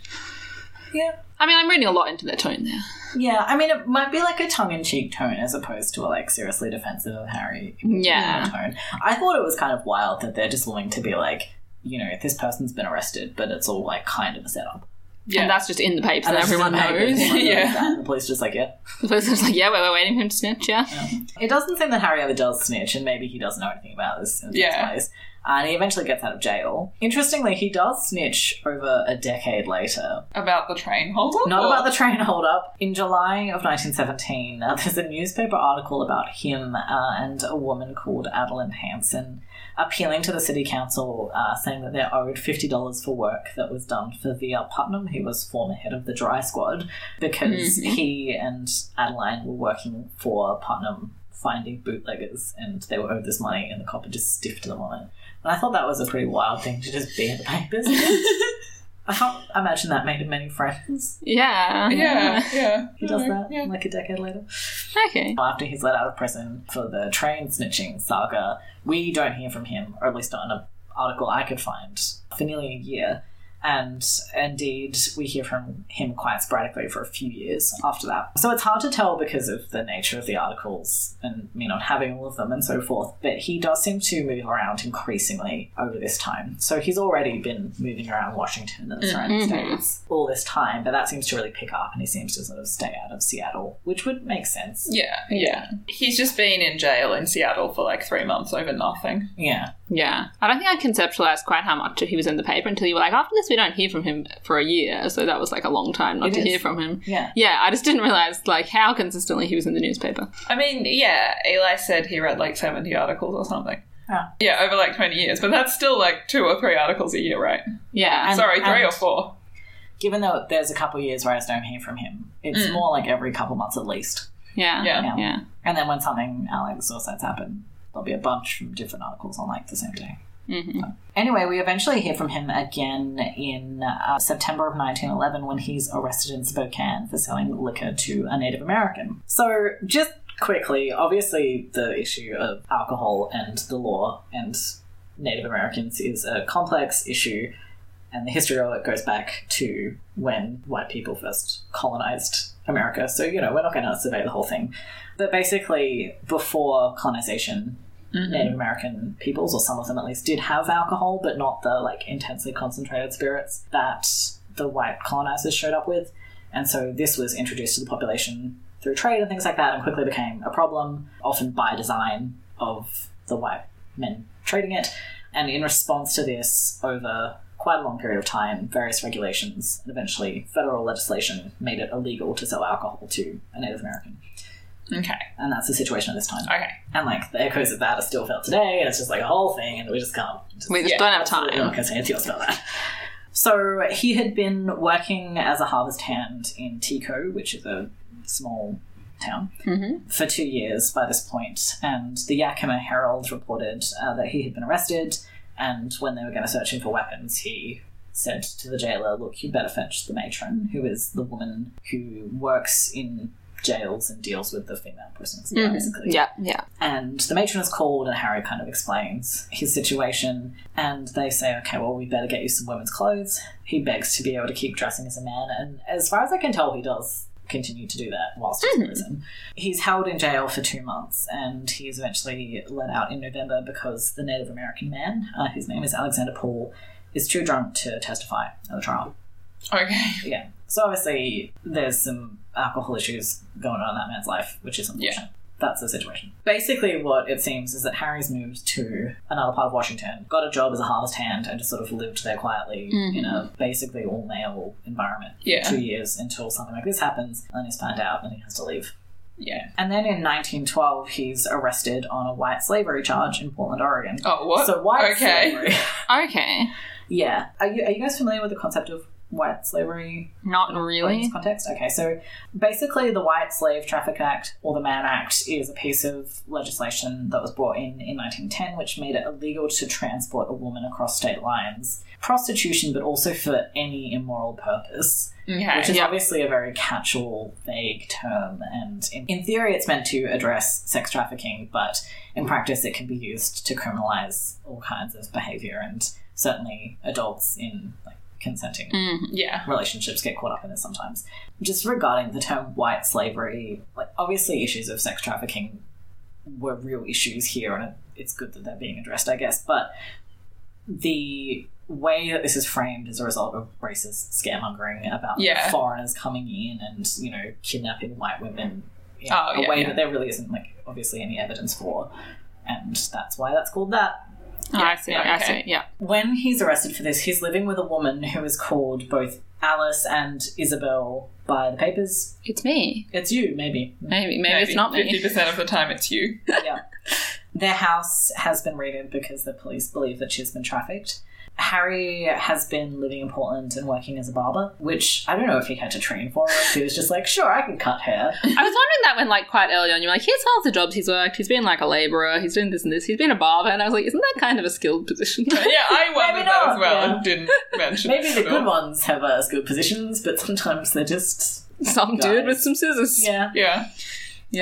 Yeah. I mean, I'm reading a lot into their tone there. Yeah, I mean, it might be like a tongue-in-cheek tone as opposed to a like seriously defensive of Harry. Yeah. tone. I thought it was kind of wild that they're just willing to be like, you know, this person's been arrested, but it's all like kind of a setup. Yeah. And that's just in the papers and, just everyone in knows. Yeah. that, the police just like, yeah. the police is like, yeah, we're, we're waiting for him to snitch, yeah. It doesn't seem that Harry ever does snitch, and maybe he doesn't know anything about this in the Yeah. first place. And he eventually gets out of jail. Interestingly, he does snitch over a decade later. About the train holdup? Not or- about the train holdup. In July of 1917, uh, there's a newspaper article about him uh, and a woman called Adeline Hanson appealing to the city council, uh, saying that they're owed $50 for work that was done for V.R. Putnam, who was former head of the Dry Squad, because he and Adeline were working for Putnam finding bootleggers and they were owed this money and the cop had just stiffed them on it. And I thought that was a pretty wild thing to just be in the papers. I can't imagine that made him many friends. Yeah. Yeah, yeah. He does that Yeah. like a decade later. Okay. After he's let out of prison for the train snitching saga, we don't hear from him, or at least not in an article I could find, for nearly a year. And indeed, we hear from him quite sporadically for a few years after that. So it's hard to tell because of the nature of the articles and me not having all of them and so forth. But he does seem to move around increasingly over this time. So he's already been moving around Washington and the surrounding mm-hmm. states all this time, but that seems to really pick up and he seems to sort of stay out of Seattle, which would make sense. Yeah, yeah. He's just been in jail in Seattle for like three months over nothing. Yeah. Yeah. I don't think I conceptualized quite how much he was in the paper until you were like, after this, we don't hear from him for a year. So that was like a long time not It to is. hear from him. Yeah. Yeah, I just didn't realize like how consistently he was in the newspaper. I mean, yeah, Eli said he read like 70 articles or something. Yeah. Yeah, over like 20 years, but that's still like two or three articles a year, right? Yeah. And- Sorry, three and- or four. Given that there's a couple of years where I just don't hear from him, it's mm. more like every couple months at least. yeah. Yeah. Yeah. Yeah. And then when something Alex or sites happen, there'll be a bunch from different articles on like the same day. hmm Anyway, we eventually hear from him again in uh, September of 1911 when he's arrested in Spokane for selling liquor to a Native American. So, just quickly, obviously, the issue of alcohol and the law and Native Americans is a complex issue, and the history of it goes back to when white people first colonized America. So, you know, we're not going to survey the whole thing. But basically, before colonization, Mm-hmm. Native American peoples, or some of them at least, did have alcohol, but not the like intensely concentrated spirits that the white colonizers showed up with. And so this was introduced to the population through trade and things like that, and quickly became a problem, often by design of the white men trading it. And in response to this, over quite a long period of time, various regulations and eventually federal legislation made it illegal to sell alcohol to a Native American. Okay, And that's the situation at this time. okay. And like the echoes of that are still felt today, and it's just like a whole thing, and we just can't. Just, We just Yeah, don't have time. going to say anything else about that. So he had been working as a harvest hand in Tekoa, which is a small town, hmm for two years by this point, and the Yakima Herald reported uh, that he had been arrested, and when they were going to search him for weapons, he said to the jailer, "Look, you better fetch the matron, who is the woman who works in." Jails and deals with the female prisoners, basically. Yeah. Yeah. And the matron is called, and Harry kind of explains his situation. And they say, okay, well, we better get you some women's clothes. He begs to be able to keep dressing as a man. And as far as I can tell, he does continue to do that whilst he's in prison. He's held in jail for two months, and he is eventually let out in November because the Native American man, uh, his name is Alexander Paul, is too drunk to testify at the trial. Okay. Yeah. So obviously, there's some alcohol issues going on in that man's life, which is unfortunate. That's the situation. Basically, what it seems is that Harry's moved to another part of Washington, got a job as a harvest hand, and just sort of lived there quietly in a mm-hmm. basically all male environment Yeah. for two years until something like this happens, and then he's found out and he has to leave. Yeah. And then in 1912, he's arrested on a white slavery charge in Portland, Oregon. Oh, what? So white Okay. slavery. Okay. yeah. Are you, are you guys familiar with the concept of white slavery Not in really. this context? Okay, so basically, the White Slave Traffic Act or the Mann Act is a piece of legislation that was brought in in 1910, which made it illegal to transport a woman across state lines. Prostitution, but also for any immoral purpose, Okay. which is Yeah. obviously a very catch-all, vague term. And in, in theory, it's meant to address sex trafficking, but in practice, it can be used to criminalize all kinds of behavior, and certainly adults in like consenting Mhm. yeah. relationships get caught up in it sometimes. Just regarding the term white slavery, like obviously issues of sex trafficking were real issues here, and it, it's good that they're being addressed, I guess. But the way that this is framed as a result of racist scaremongering about Yeah. foreigners coming in and you know kidnapping white women in Oh, a yeah, way yeah. that there really isn't like obviously any evidence for, and that's why that's called that. Oh, I see. yeah, I okay. see. Yeah. When he's arrested for this, he's living with a woman who is called both Alice and Isabel by the papers. It's me. It's you, maybe. Maybe. Maybe, it's not me. 50% of the time, it's you. yeah. Their house has been raided because the police believe that she's been trafficked. Harry has been living in Portland and working as a barber, which I don't know if he had to train for or he was just like, sure, I can cut hair. I was wondering that when, like, quite early on, you're like, here's half the jobs he's worked. He's been, like, a labourer. He's doing this and this. He's been a barber. And I was like, isn't that kind of a skilled position? yeah, I wondered Maybe that as well yeah. and didn't mention Maybe it the good all. ones have uh, skilled positions, but sometimes they're just. Some Guys. dude with some scissors. Yeah. Yeah.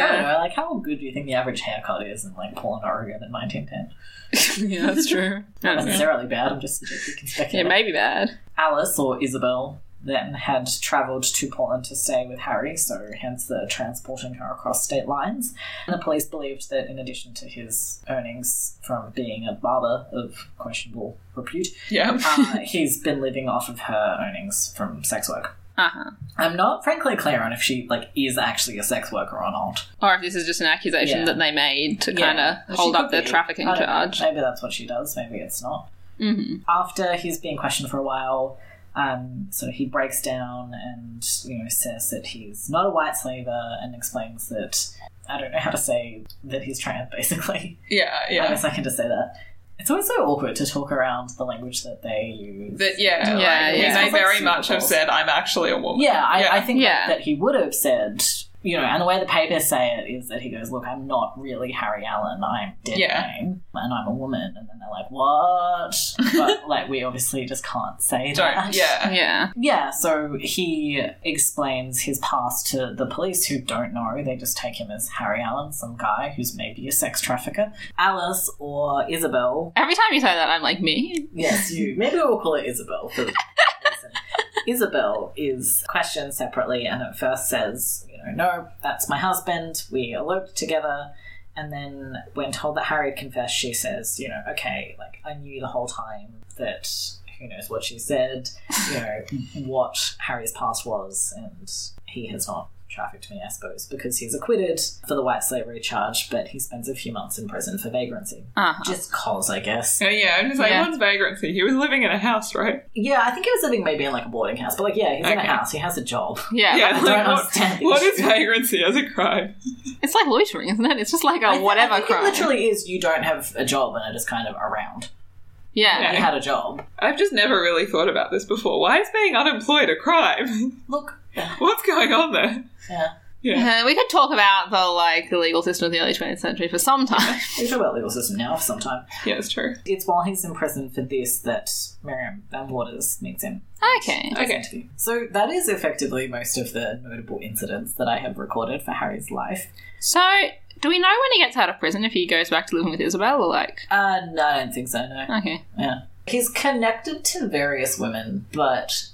I don't know, like how good do you think the average haircut is in like Portland, Oregon in 1910? yeah, that's true. Not necessarily bad, I'm just you can Yeah, speculate. it may be bad. Alice, or Isabel, then had travelled to Portland to stay with Harry, so hence the transporting her across state lines. And the police believed that in addition to his earnings from being a barber of questionable repute, Yeah. uh, he's been living off of her earnings from sex work. Uh huh. I'm not frankly clear on if she like is actually a sex worker or not. Or if this is just an accusation Yeah. that they made to kind of She hold could up their be. trafficking I don't know. charge. Maybe that's what she does. Maybe it's not. hmm after he's been questioned for a while, um, so he breaks down and you know says that he's not a white slaver and explains that I don't know how to say that he's trans. Basically, Yeah, I yeah. guess I can just say that. It's always so awkward to talk around the language that they use. That yeah, Yeah, like, yeah. He may Sounds like very much have said, "I'm actually a woman." Yeah, I, Yeah. I think Yeah. That, that he would have said, you know, and the way the papers say it is that he goes, "Look, I'm not really Harry Allen. I'm dead Yeah. name, and I'm a woman." And then they're like, "What?" but like, we obviously just can't say Don't. that. Yeah. Yeah. Yeah, so he explains his past to the police who don't know. They just take him as Harry Allen, some guy who's maybe a sex trafficker. Alice or Isabel. Every time you say that, I'm like, me? Yes, you. Maybe we'll call it Isabel for the. Isabel is questioned separately and at first says, know, no, that's my husband. We eloped together. And then when told that Harry had confessed, she says, you know, okay, like I knew the whole time that who knows what she said, you know, what Harry's past was, and he has not trafficked me, I suppose, because he's acquitted for the white slavery charge, but he spends a few months in prison for vagrancy. Uh huh. Just cause, I guess. Oh, yeah, I'm just like, Yeah. what's vagrancy? He was living in a house, right? Yeah, I think he was living maybe in like a boarding house, but like, yeah, he's in a house, he has a job. Yeah. yeah, I like, don't what, understand what is vagrancy as a crime? It's like loitering, isn't it? It's just like a I thi- whatever I think crime. It literally is you don't have a job and are just kind of around. yeah. Yeah. You had a job. I've just never really thought about this before. Why is being unemployed a crime? Look, What's going on there? yeah, Yeah. Uh, we could talk about the like the legal system of the early 20th century for some time. we talk about legal system now for some time. Yeah, it's true. It's while he's in prison for this that Miriam Van Waters meets him. okay. Okay. interview. So that is effectively most of the notable incidents that I have recorded for Harry's life. So, do we know when he gets out of prison if he goes back to living with Isabel or like? Uh, no, I don't think so, no. Okay. Yeah. He's connected to various women, but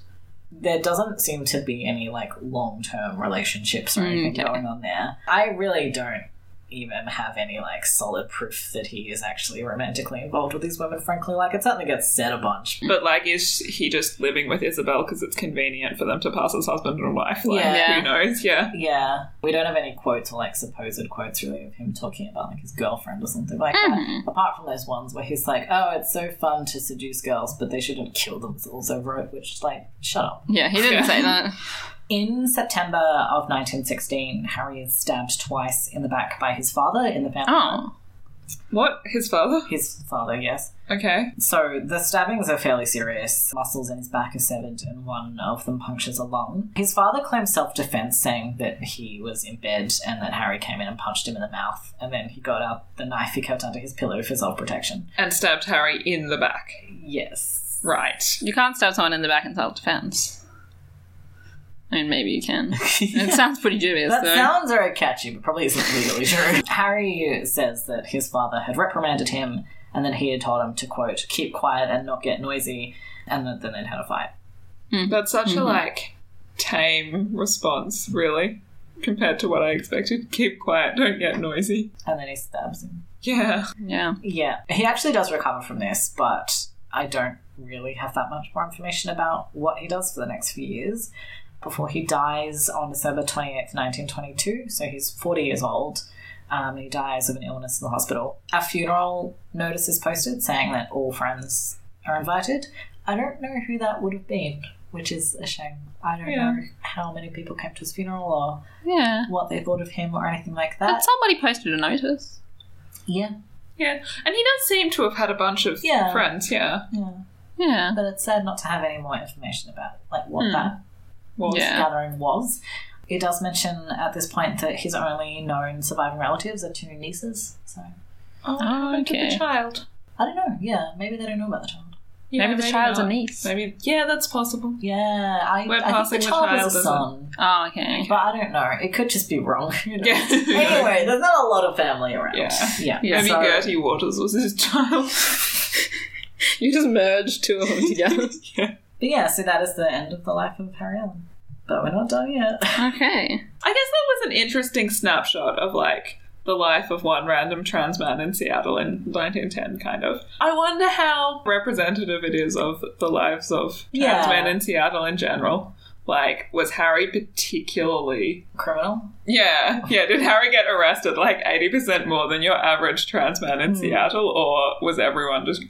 there doesn't seem to be any like long term relationships or mm, anything Okay. going on there. I really don't even have any like solid proof that he is actually romantically involved with these women, frankly. Like it certainly gets said a bunch. But, like, is he just living with Isabel because it's convenient for them to pass as husband and wife? Like, Yeah. who knows? Yeah. Yeah. We don't have any quotes or like supposed quotes really of him talking about like his girlfriend or something like that. Mhm. Apart from those ones where he's like, Oh, it's so fun to seduce girls, but they shouldn't kill themselves over it, which like, shut up. Yeah, he didn't Yeah. say that. In September of 1916, Harry is stabbed twice in the back by his father in the family. Oh. What? His father? His father, yes. Okay. So the stabbings are fairly serious. Muscles in his back are severed, and one of them punctures a lung. His father claims self defense, saying that he was in bed and that Harry came in and punched him in the mouth, and then he got out the knife he kept under his pillow for self protection. And stabbed Harry in the back. Yes. Right. You can't stab someone in the back in self defense. I mean, maybe you can. It sounds pretty dubious, That though. sounds very catchy, but probably isn't legally true. Harry says that his father had reprimanded him and then he had told him to, quote, keep quiet and not get noisy, and that then they'd had a fight. That's such Mm-hmm. a, like, tame response, really, compared to what I expected. Keep quiet, don't get noisy. And then he stabs him. Yeah. yeah. Yeah, he actually does recover from this, but I don't really have that much more information about what he does for the next few years before he dies on December 28th, 1922. So he's 40 years old. Um, he dies of an illness in the hospital. A funeral notice is posted saying that all friends are invited. I don't know who that would have been, which is a shame. I don't Yeah. know how many people came to his funeral or Yeah. what they thought of him or anything like that. But somebody posted a notice. Yeah, Yeah. And he does seem to have had a bunch of Yeah. friends, yeah. yeah. Yeah. But it's sad not to have any more information about like what Hmm. that Was. Yeah. gathering was. It does mention at this point that his only known surviving relatives are two nieces. So Oh, Oh, okay. the child? I don't know. Yeah, maybe they don't know about the child. Yeah, maybe the child's not. a niece. Maybe yeah, that's possible. Yeah, I, We're I think the the child child was a son, Oh, okay. but I don't know. It could just be wrong. who knows? Yeah. anyway, there's not a lot of family around. Yeah. yeah. Yeah, Maybe so- Gertie Waters was his child. You just merged two of them together. yeah. But yeah, so that is the end of the life of Harry Allen. But we're not done yet. okay. I guess that was an interesting snapshot of like the life of one random trans man in Seattle in 1910, kind of. I wonder how representative it is of the lives of trans Yeah. men in Seattle in general. Like, was Harry particularly. Criminal? Yeah, yeah, did Harry get arrested like 80% more than your average trans man in Hmm. Seattle, or was everyone just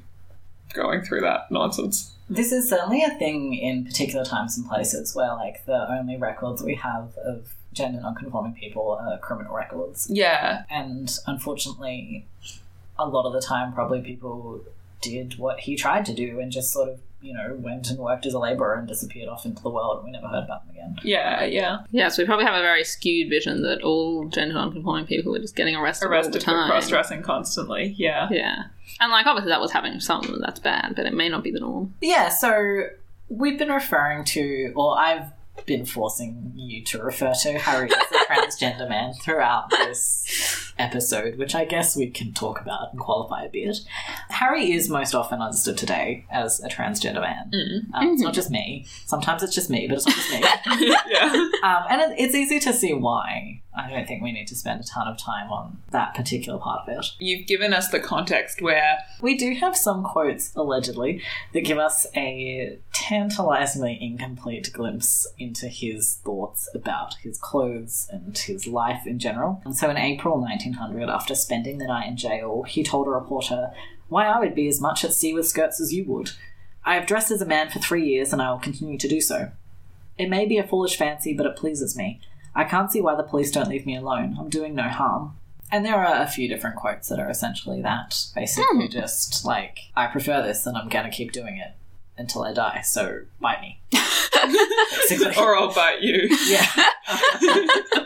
going through that nonsense? This is certainly a thing in particular times and places where, like, the only records we have of gender non-conforming people are criminal records. Yeah, And unfortunately, a lot of the time, probably people did what he tried to do and just sort of, you know, went and worked as a labourer and disappeared off into the world and we never heard about them again. yeah, yeah. Yeah, so we probably have a very skewed vision that all gender non-conforming people are just getting arrested, all the Arrested for time. cross dressing constantly. Yeah. Yeah. And like obviously that was happening with some that's bad, but it may not be the norm. Yeah, so we've been referring to, or I've been forcing you to refer to Harry as a transgender man throughout this episode, which I guess we can talk about and qualify a bit. Harry is most often understood today as a transgender man. Mm. Um, It's not just me. Sometimes it's just me, but it's not just me. yeah. Um, and it, it's easy to see why. I don't think we need to spend a ton of time on that particular part of it. You've given us the context where We do have some quotes, allegedly, that give us a tantalizingly incomplete glimpse into his thoughts about his clothes and his life in general. And so in April 1900, after spending the night in jail, he told a reporter, Why, I would be as much at sea with skirts as you would. I have dressed as a man for three years and I will continue to do so. It may be a foolish fancy, but it pleases me. I can't see why the police don't leave me alone. I'm doing no harm. And there are a few different quotes that are essentially that. Basically, hmm. just like, I prefer this and I'm gonna keep doing it until I die, so bite me. Or I'll bite you. Yeah.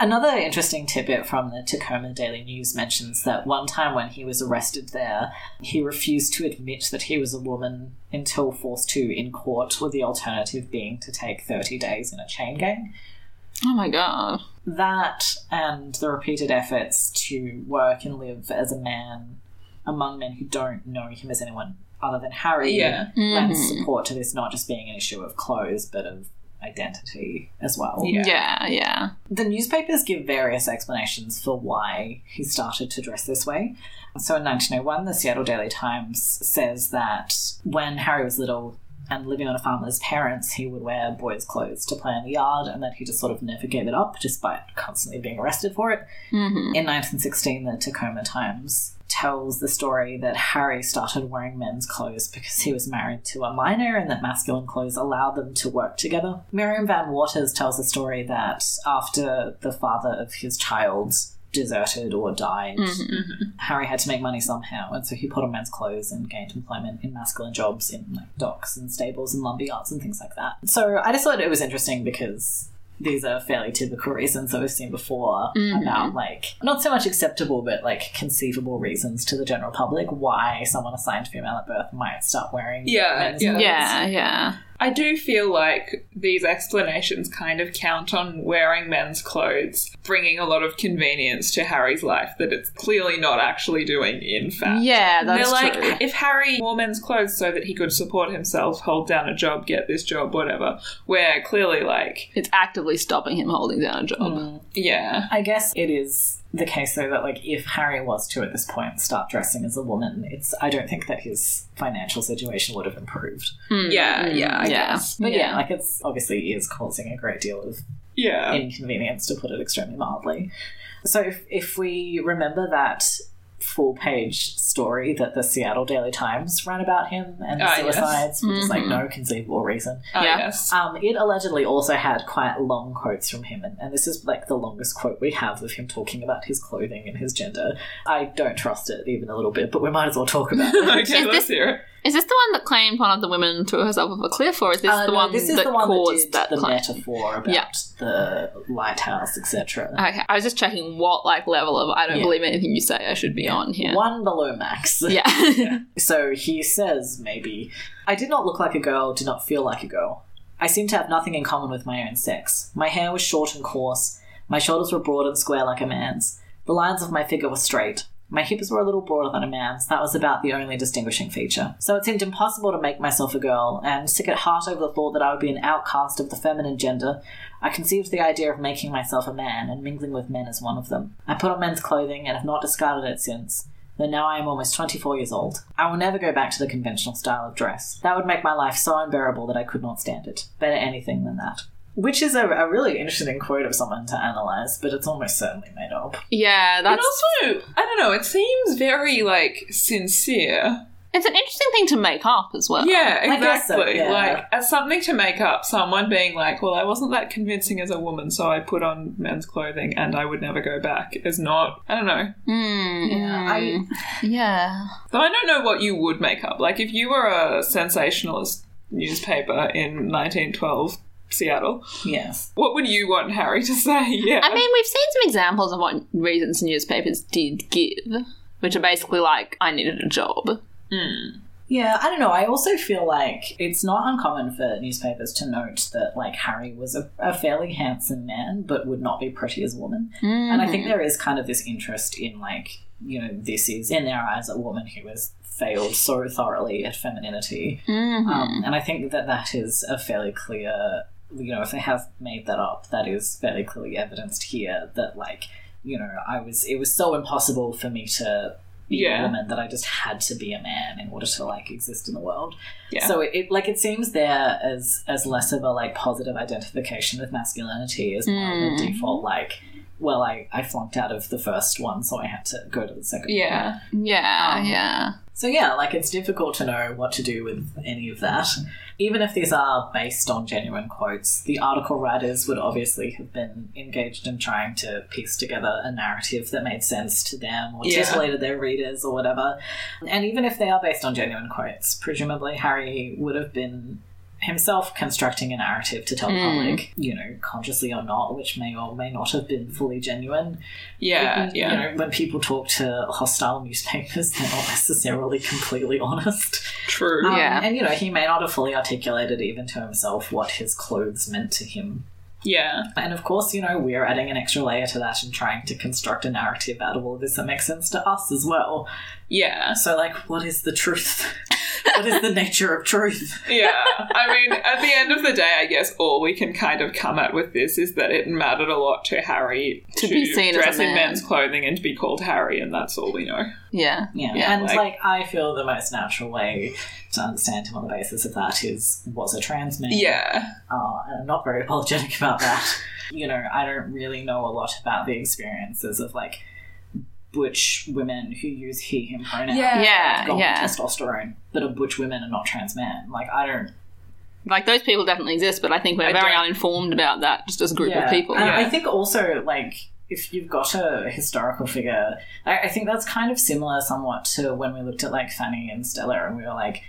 Another interesting tidbit from the Tacoma Daily News mentions that one time when he was arrested there, he refused to admit that he was a woman until forced to in court, with the alternative being to take 30 days in a chain gang. Oh my god. That and the repeated efforts to work and live as a man among men who don't know him as anyone other than Harry Yeah. lends Mhm. support to this not just being an issue of clothes, but of identity as well. Yeah. Yeah, yeah. The newspapers give various explanations for why he started to dress this way. So in 1901, the Seattle Daily Times says that when Harry was little and living on a farm with his parents, he would wear boys' clothes to play in the yard and that he just sort of never gave it up despite constantly being arrested for it. hmm In 1916, the Tacoma Times tells the story that Harry started wearing men's clothes because he was married to a miner and that masculine clothes allowed them to work together. Miriam Van Waters tells the story that after the father of his child deserted or died, Mhm. Harry had to make money somehow, and so he put on men's clothes and gained employment in masculine jobs in like docks and stables and lumber yards and things like that. So I just thought it was interesting because these are fairly typical reasons that we've seen before Mhm. about like not so much acceptable but like conceivable reasons to the general public why someone assigned female at birth might start wearing Yeah, men's yeah. Yeah, yeah. I do feel like these explanations kind of count on wearing men's clothes, bringing a lot of convenience to Harry's life that it's clearly not actually doing, in fact. Yeah, that's They're like, true. if Harry wore men's clothes so that he could support himself, hold down a job, get this job, whatever, where clearly, like, It's actively stopping him holding down a job. Mm. yeah. I guess it is the case though that like if Harry was to at this point start dressing as a woman, it's I don't think that his financial situation would have improved. Mm, Yeah, yeah, I yeah. guess. But yeah, like it's obviously is causing a great deal of Yeah. inconvenience to put it extremely mildly. So if, if we remember that full page story that the Seattle Daily Times ran about him and the Ah, yes. suicides for just like no conceivable reason. Ah, Yeah. yes. Um, it allegedly also had quite long quotes from him, and, and this is like the longest quote we have of him talking about his clothing and his gender. I don't trust it even a little bit, but we might as well talk about it. okay, Is let's this- hear it. Is this the one that claimed one of the women threw herself off a cliff, or is this Uh, the no, one this is that the one caused that that, did the claim? metaphor about Yeah. the lighthouse, etc. Okay, I was just checking what like level of I don't Yeah. believe anything you say I should be on here. One below max. Yeah. So he says, maybe, I did not look like a girl, did not feel like a girl. I seemed to have nothing in common with my own sex. My hair was short and coarse. My shoulders were broad and square like a man's. The lines of my figure were straight. My hips were a little broader than a man's. That was about the only distinguishing feature. So it seemed impossible to make myself a girl, and sick at heart over the thought that I would be an outcast of the feminine gender, I conceived the idea of making myself a man and mingling with men as one of them. I put on men's clothing and have not discarded it since though now I am almost 24 years old. I will never go back to the conventional style of dress. That would make my life so unbearable that I could not stand it. Better anything than that. Which is a, a really interesting quote of someone to analyse, but it's almost certainly made up. yeah, And that's also, I don't know, it seems very, like, sincere. it's an interesting thing to make up as well. Yeah, I guess so, exactly. yeah. Like, as something to make up, someone being like, well, I wasn't that convincing as a woman, so I put on men's clothing and I would never go back, is not, I don't know. Mm, Yeah, I- yeah. Though I don't know what you would make up. Like, if you were a sensationalist newspaper in 1912 Seattle, Yes. what would you want Harry to say? Yeah. I mean, we've seen some examples of what reasons newspapers did give, which are basically like, I needed a job. Yeah, I don't know. I also feel like it's not uncommon for newspapers to note that, like, Harry was a, a fairly handsome man, but would not be pretty as a woman. And I think there is kind of this interest in, like, you know, this is, in their eyes, a woman who has failed so thoroughly at femininity. Mhm. Um, and I think that that is a fairly clear, you know, if they have made that up, that is fairly clearly evidenced here that, like, you know, I was, it was so impossible for me to be Yeah. a woman that I just had to be a man in order to, like, exist in the world. Yeah. So it, it, like, it seems there as, as less of a, like, positive identification with masculinity as more of a default, like, well, I, I flunked out of the first one, so I had to go to the second one. yeah. Yeah, Um, yeah. So yeah, like it's difficult to know what to do with any of that. Even if these are based on genuine quotes, the article writers would obviously have been engaged in trying to piece together a narrative that made sense to them or Yeah. titillated their readers or whatever. And even if they are based on genuine quotes, presumably Harry would have been himself constructing a narrative to tell the public, you know, consciously or not, which may or may not have been fully genuine. Yeah. You Yeah. know, when people talk to hostile newspapers, they're not necessarily completely honest. True. Um, Yeah. And, you know, he may not have fully articulated even to himself what his clothes meant to him. Yeah. And of course, you know, we're adding an extra layer to that and trying to construct a narrative out of all of this that makes sense to us as well. Yeah. So, like, what is the truth? what is the nature of truth? Yeah. I mean, at the end of the day, I guess all we can kind of come at with this is that it mattered a lot to Harry To be seen as a dress in men's clothing and to be called Harry, and that's all we know. Yeah. Yeah. Yeah, and, like- like, I feel the most natural way to understand him on the basis of that is was a trans man. Yeah. uh, and I'm not very apologetic about that. you know, I don't really know a lot about the experiences of like butch women who use he him pronouns. Yeah. Yeah, yeah. testosterone, but are butch women and not trans men. Like I don't. Like those people definitely exist, but I think we're I very don't- uninformed about that just as a group yeah. of people. And Yeah. I think also like if you've got a historical figure, I, I think that's kind of similar somewhat to when we looked at like Fanny and Stella, and we were like.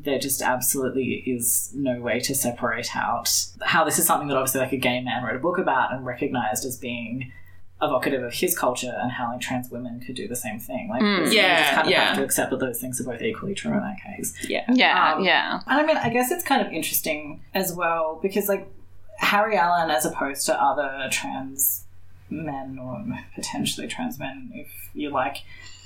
There just absolutely is no way to separate out how this is something that obviously like a gay man wrote a book about and recognized as being evocative of his culture and how like trans women could do the same thing. Like Mm. you Yeah, just kind of yeah. have to accept that those things are both equally true in that case. Yeah. Yeah, Um, yeah. And I mean, I guess it's kind of interesting as well because, like, Harry Allen, as opposed to other trans men or potentially trans men, if you like,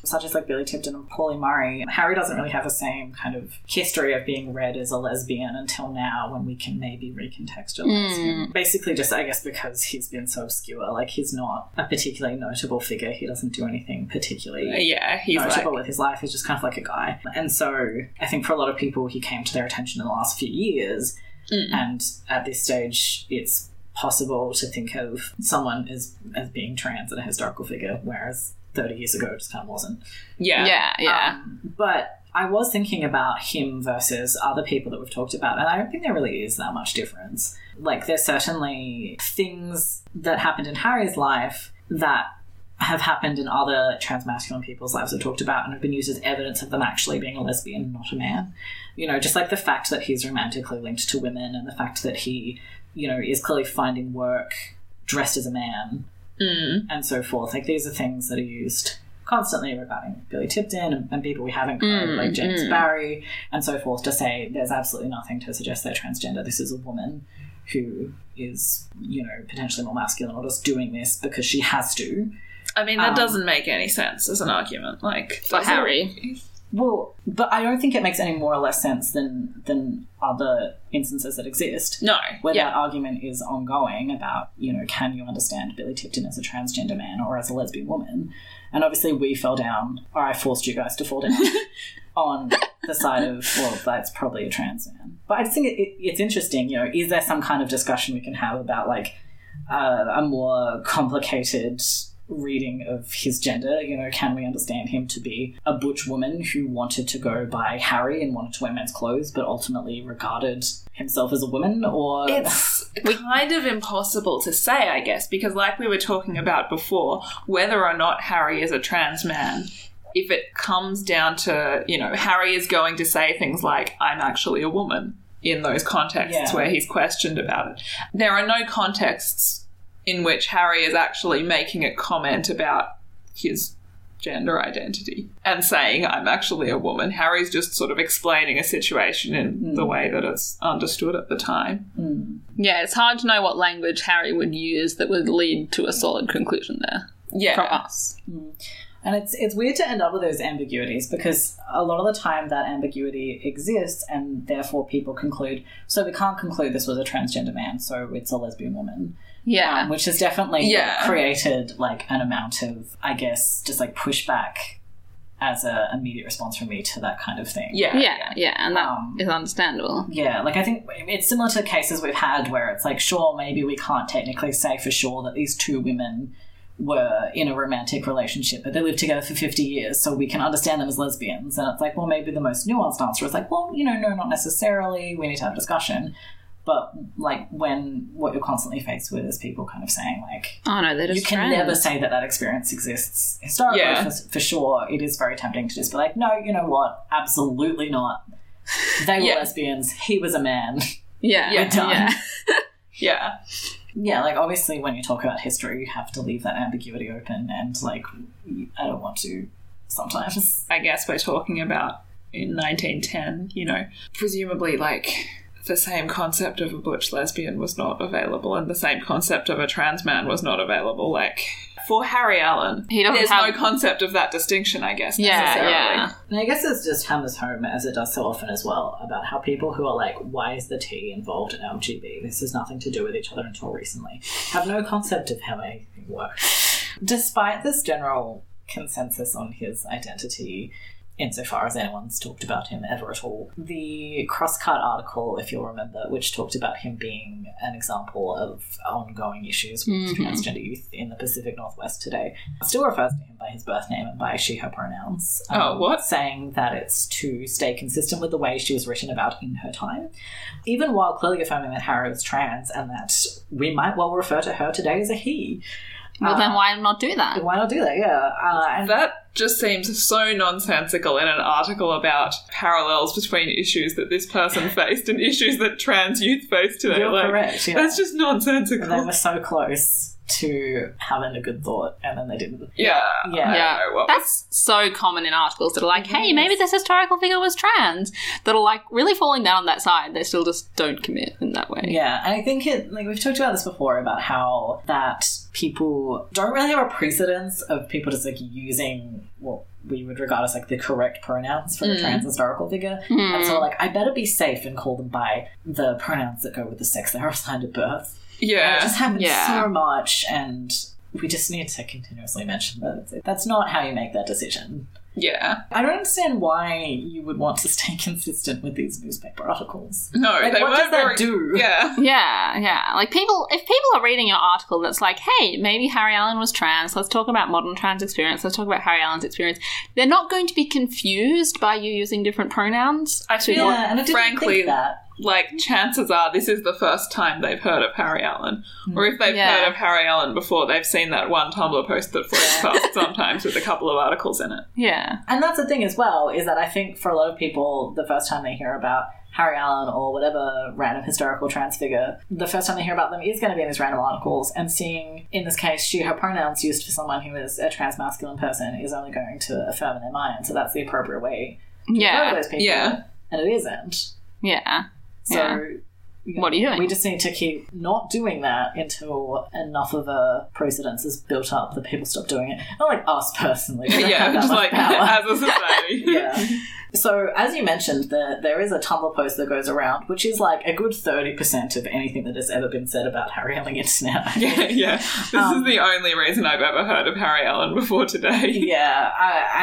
such as like Billy Tipton and Pauli Murray, Harry doesn't really have the same kind of history of being read as a lesbian until now when we can maybe recontextualize him. Basically, just I guess because he's been so obscure, like, he's not a particularly notable figure. He doesn't do anything particularly Yeah. He's notable like, with his life. He's just kind of like a guy. And so I think for a lot of people, he came to their attention in the last few years. Mm. And at this stage, it's possible to think of someone as, as being trans and a historical figure, whereas 30 years ago, it just kind of wasn't. yeah. Yeah, yeah. Um, but I was thinking about him versus other people that we've talked about, and I don't think there really is that much difference. Like, there's certainly things that happened in Harry's life that have happened in other transmasculine people's lives we've talked about and have been used as evidence of them actually being a lesbian, not a man. You know, just like the fact that he's romantically linked to women and the fact that he, you know, is clearly finding work dressed as a man Mm. and so forth. Like these are things that are used constantly regarding Billy Tipton and, and people we haven't covered, Mm, like James mm. Barry and so forth, to say there's absolutely nothing to suggest they're transgender. This is a woman who is, you know, potentially more masculine or just doing this because she has to. I mean, that Um, doesn't make any sense as an argument. Like, For? Harry. Well, but I don't think it makes any more or less sense than than other instances that exist. No. Where yeah. that argument is ongoing about, you know, can you understand Billy Tipton as a transgender man or as a lesbian woman? And obviously, we fell down, or I forced you guys to fall down on the side of, well, that's probably a trans man. But I just think it, it, it's interesting, you know, is there some kind of discussion we can have about, like, uh, a more complicated reading of his gender? You know, can we understand him to be a butch woman who wanted to go by Harry and wanted to wear men's clothes, but ultimately regarded himself as a woman? Or It's kind of impossible to say, I guess, because, like we were talking about before, whether or not Harry is a trans man, if it comes down to, you know, Harry is going to say things like, I'm actually a woman in those contexts Yeah. where he's questioned about it. There are no contexts in which Harry is actually making a comment about his gender identity and saying, I'm actually a woman. Harry's just sort of explaining a situation in the way that it's understood at the time. Mm. Yeah, it's hard to know what language Harry would use that would lead to a solid conclusion there Yeah. from us. And it's it's weird to end up with those ambiguities because a lot of the time that ambiguity exists and therefore people conclude so we can't conclude this was a transgender man, so it's a lesbian woman. Yeah. Um, which has definitely Yeah. created like an amount of, I guess, just like pushback as a immediate response from me to that kind of thing. Yeah. yeah, yeah, and that is Um, understandable. Yeah, like I think it's similar to cases we've had where it's like, sure, maybe we can't technically say for sure that these two women were in a romantic relationship, but they lived together for 50 years, so we can understand them as lesbians. And it's like, well, maybe the most nuanced answer is like, well, you know, no, not necessarily. We need to have a discussion. But like when what you're constantly faced with is people kind of saying like, Oh no, they're just you can friends. never say that that experience exists historically Yeah. for, for sure. It is very tempting to just be like, no, you know what? Absolutely not. They were Yeah. lesbians. He was a man. Yeah, Yeah, done. yeah. Yeah. yeah, like obviously when you talk about history, you have to leave that ambiguity open, and like I don't want to sometimes. I guess we're talking about in 1910, you know, presumably like the same concept of a butch lesbian was not available and the same concept of a trans man was not available. Like for Harry Allen, He doesn't there's have- no concept of that distinction, I guess. Yeah, necessarily. yeah. And I guess it just hammers home, as it does so often as well, about how people who are like, why is the T involved in LGB? This has nothing to do with each other until recently, have no concept of how anything works. Despite this general consensus on his identity, insofar as anyone's talked about him ever at all, the Crosscut article, if you'll remember, which talked about him being an example of ongoing issues with Mhm. transgender youth in the Pacific Northwest today, still refers to him by his birth name and by she, her pronouns. um, Oh, what? Saying that it's to stay consistent with the way she was written about in her time. Even while clearly affirming that Harry was trans and that we might well refer to her today as a he. Well, then Uh, why not do that? Why not do that? Yeah. Uh, and That just seems so nonsensical in an article about parallels between issues that this person faced and issues that trans youth face today. you're like, correct. Yeah. That's just And they were so close to having a good thought, and then they didn't. Yeah. Yeah. Yeah, don't that's so common in articles that are like, "Hey, maybe this historical figure was trans." That are like really falling down on that side. They still just don't commit in that way. Yeah, and I think it like we've talked about this before about how that people don't really have a precedence of people just like using what we would regard as like the correct pronouns for a Mm. trans historical figure. Hmm. And so like I better be safe and call them by the pronouns that go with the sex they are assigned at birth. And it just happens Yeah. so much and we just need to continuously mention that that's not how you make that decision. Yeah. I don't understand why you would want to stay consistent with these newspaper articles. No, Like, they what weren't does that very. do? Yeah. Yeah, yeah. Like people, if people are reading your article that's like, hey, maybe Harry Allen was trans, let's talk about modern trans experience, let's talk about Harry Allen's experience, they're not going to be confused by you using different pronouns. I feel, Yeah, and I didn't frankly, think that. Like chances are this is the first time they've heard of Harry Allen. Hmm. Or if they've Yeah. heard of Harry Allen before, they've seen that one Tumblr post that floats past sometimes with a couple of articles in it. Yeah. And that's the thing as well, is that I think for a lot of people, the first time they hear about Harry Allen or whatever random historical trans figure, the first time they hear about them is going to be in these random articles. And seeing, in this case, she, her pronouns used for someone who is a trans masculine person is only going to affirm in their mind. So that's the appropriate way to refer to Yeah. those people. Yeah. And it isn't. Yeah. So. Yeah. you know, What are you doing? We just need to keep not doing that until enough of a precedence is built up that people stop doing it. Not like us personally. Yeah, just like power. as a society. yeah. So, as you mentioned, there, there is a Tumblr post that goes around, which is like a good 30% of anything that has ever been said about Harry on the internet. Yeah, yeah. This Um, is the only reason I've ever heard of Harry Allen before today. yeah,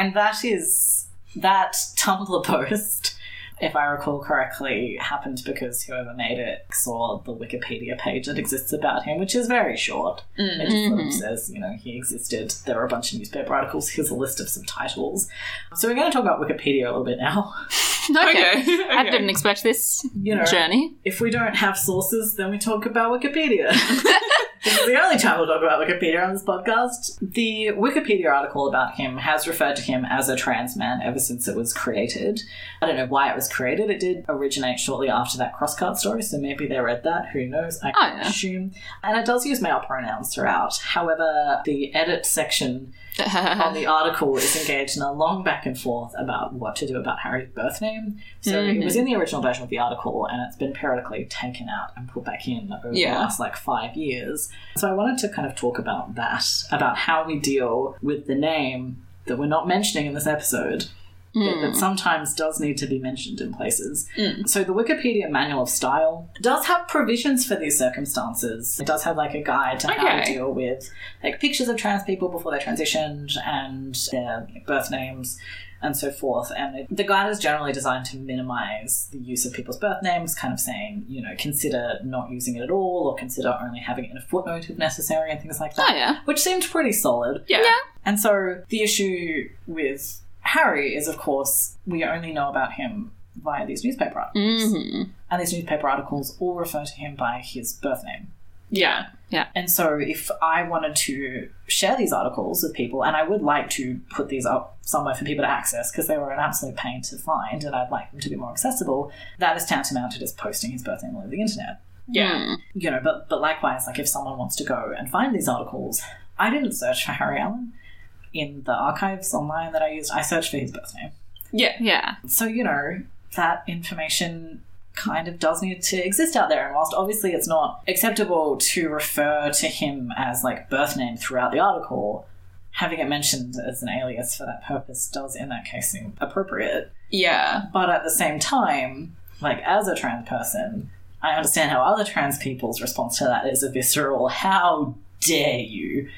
and that is that Tumblr post, if I recall correctly, happened because whoever made it saw the Wikipedia page that exists about him, which is very short. Mm. It just sort of says, you know, he existed. There are a bunch of newspaper articles. Here's a list of some titles. So we're going to talk about Wikipedia a little bit now. Okay. Okay. I didn't expect this You know, journey. if we don't have sources, then we talk about Wikipedia. this is the only time we'll talk about Wikipedia on this podcast. The Wikipedia article about him has referred to him as a trans man ever since it was created. I don't know why it was created. It did originate shortly after that crosscut story, so maybe they read that. Who knows? I Oh, yeah. assume. And it does use male pronouns throughout. However, the edit section on the article is engaged in a long back and forth about what to do about Harry's birth name. So it mm-hmm. was in the original version of the article and it's been periodically taken out and put back in over Yeah. the last like five years. So I wanted to kind of talk about that, about how we deal with the name that we're not mentioning in this episode. But that hmm. sometimes does need to be mentioned in places. Hmm. So the Wikipedia Manual of Style does have provisions for these circumstances. It does have like a guide to how to deal with like pictures of trans people before they transitioned and their birth names and so forth. And it, the guide is generally designed to minimize the use of people's birth names, kind of saying, you know, consider not using it at all or consider only having it in a footnote if necessary and things like that. Oh, yeah. Which seemed pretty solid. Yeah. Yeah. And so the issue with Harry is, of course, we only know about him via these newspaper articles. hmm And these newspaper articles all refer to him by his birth name. Yeah. Yeah. And so if I wanted to share these articles with people, and I would like to put these up somewhere for people to access because they were an absolute pain to find and I'd like them to be more accessible, that is tantamount to just posting his birth name all over the internet. Yeah. You know, but but likewise, like if someone wants to go and find these articles, I didn't search for Harry Allen in the archives online that I used. I searched for his birth name. Yeah. Yeah. So, you know, that information kind of does need to exist out there. And whilst obviously it's not acceptable to refer to him as like birth name throughout the article, having it mentioned as an alias for that purpose does in that case seem appropriate. Yeah. But at the same time, like as a trans person, I understand how other trans people's response to that is a visceral, how dare you?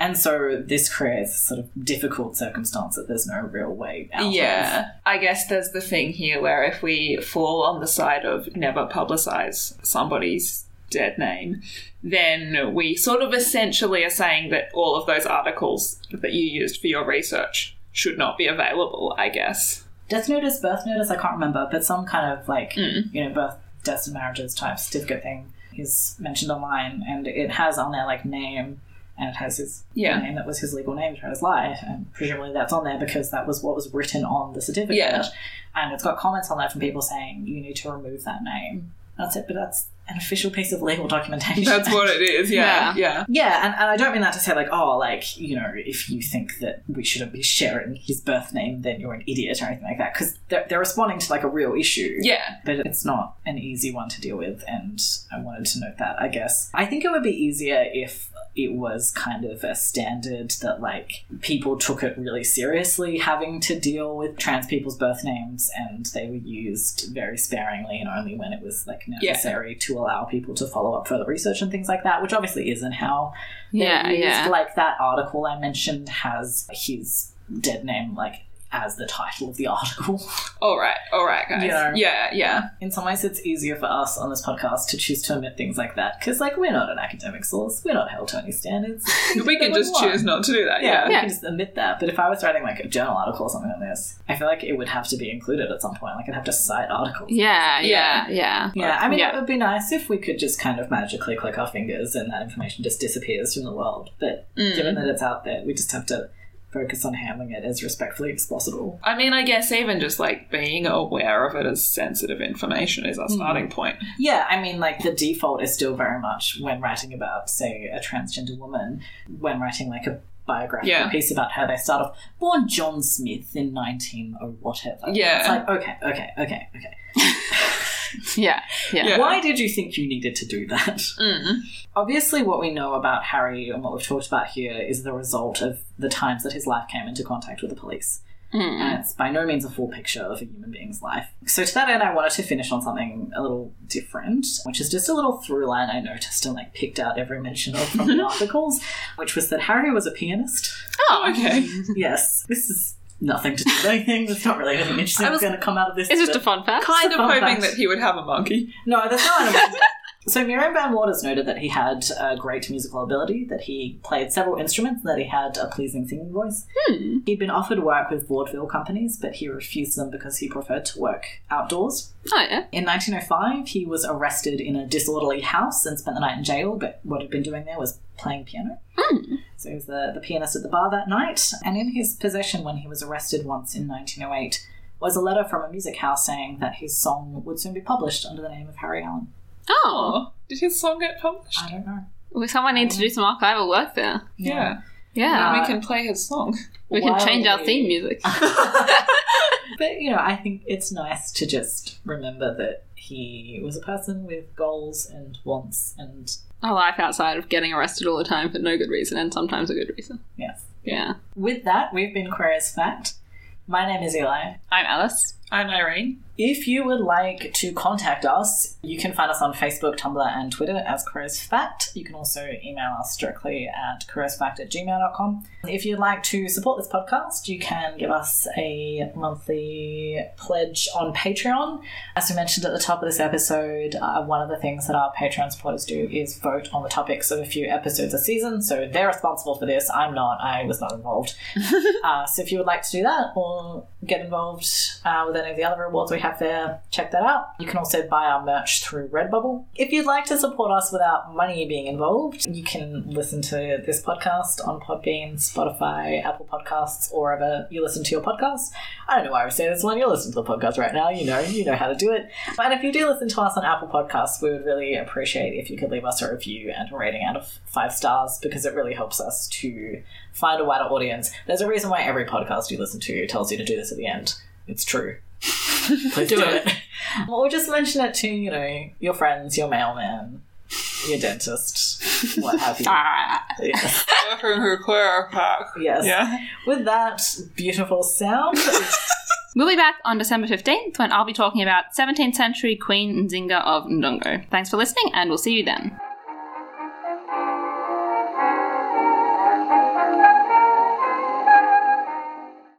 And so this creates a sort of difficult circumstance that there's no real way out of. Yeah. I guess there's the thing here where if we fall on the side of never publicize somebody's dead name, then we sort of essentially are saying that all of those articles that you used for your research should not be available, I guess. death notice, birth notice, I can't remember, but some kind of like, Mm. you know, birth, deaths and marriages type certificate thing is mentioned online and it has on there like name and it has his Yeah. name that was his legal name throughout his life and presumably that's on there because that was what was written on the certificate. Yeah. And it's got comments on there from people saying you need to remove that name. That's it, but that's an official piece of legal documentation. That's what it is, yeah. Yeah. Yeah, and, and I don't mean that to say like, oh, like, you know, if you think that we shouldn't be sharing his birth name, then you're an idiot or anything like that. Because they're, they're responding to like a real issue. Yeah. But it's not an easy one to deal with, and I wanted to note that, I guess. I think it would be easier if it was kind of a standard that like people took it really seriously having to deal with trans people's birth names and they were used very sparingly and only when it was like Yeah. necessary to allow people to follow up further research and things like that which obviously isn't how Yeah, used. yeah. like that article i mentioned has his dead name like as the title of the article. All right, all right, guys. Yeah. Yeah, yeah. In some ways, it's easier for us on this podcast to choose to omit things like that because, like, we're not an academic source. We're not held to any standards. We can just choose not to do that. Yeah, Yeah. we can just omit that. But if I was writing like a journal article or something like this, I feel like it would have to be included at some point. Like I'd have to cite articles. Yeah, yeah, yeah. Yeah, I mean, Yeah. it would be nice if we could just kind of magically click our fingers and that information just disappears from the world. But Mm. given that it's out there, we just have to focus on handling it as respectfully as possible. I mean, I guess even just like being aware of it as sensitive information is our hmm. starting point. Yeah, I mean, like the default is still very much when writing about, say, a transgender woman, when writing like a biographical Yeah. piece about her, they start off born John Smith in 19 or whatever. Yeah. It's like, okay, okay, okay, okay. Yeah, yeah. Yeah. Why did you think you needed to do that? Mm. Obviously, what we know about Harry and what we've talked about here is the result of the times that his life came into contact with the police. Mm. And it's by no means a full picture of a human being's life. So, to that end, I wanted to finish on something a little different, which is just a little through line I noticed and like picked out every mention of from the articles, which was that Harry was a pianist. Oh, Okay. Yes, this is nothing to do with anything. There's not really anything interesting I was- going to come out of this. It's just a fun fact. Kind of hoping fact. that he would have a monkey. No, there's no animals. so Miriam Van Waters noted that he had a great musical ability, that he played several instruments, and that he had a pleasing singing voice. Hmm. He'd been offered work with vaudeville companies, but he refused them because he preferred to work outdoors. Oh, yeah. In 1905, he was arrested in a disorderly house and spent the night in jail, but what he'd been doing there was playing piano. Hmm. So he was the, the pianist at the bar that night, and in his possession when he was arrested once in 1908 was a letter from a music house saying that his song would soon be published under the name of Harry Allen. Oh. Did his song get published? I don't know. Well, someone needs to do some archival work there. Yeah. Yeah. we can play his song. we can While change our theme music. But you know, I think it's nice to just remember that he was a person with goals and wants, and A life outside of getting arrested all the time for no good reason and sometimes a good reason. yes. Yeah. With that, we've been Queer as Fact. My name is Eli. I'm Alice. I'm Irene. If you would like to contact us, you can find us on Facebook, Tumblr, and Twitter as QueerAsFact. You can also email us directly at queerasfact at gmail.com. If you'd like to support this podcast, you can give us a monthly pledge on Patreon. As we mentioned at the top of this episode, uh, one of the things that our Patreon supporters do is vote on the topics of a few episodes a season. So they're responsible for this. I'm not. I was not involved. Uh, so if you would like to do that or get involved uh, with any of the other rewards we have there, check that out. You can also buy our merch through Redbubble. If you'd like to support us without money being involved, you can listen to this podcast on Podbean, Spotify, Apple Podcasts, or wherever you listen to your podcasts. I don't know why I say this one. You're listening to the podcast right now. You know, you know how to do it. And if you do listen to us on Apple Podcasts, we would really appreciate if you could leave us a review and a rating out of five stars because it really helps us to find a wider audience. There's a reason why every podcast you listen to tells you to do this at the end. It's true. Please do, it. Or just mention it to, you know, your friends, your mailman, your dentist, what have you. Ah. Yes. Her clear pack. yes. Yeah. With that beautiful sound, We'll be back on December 15th when I'll be talking about 17th century Queen Nzinga of Ndongo. Thanks for listening, and we'll see you then.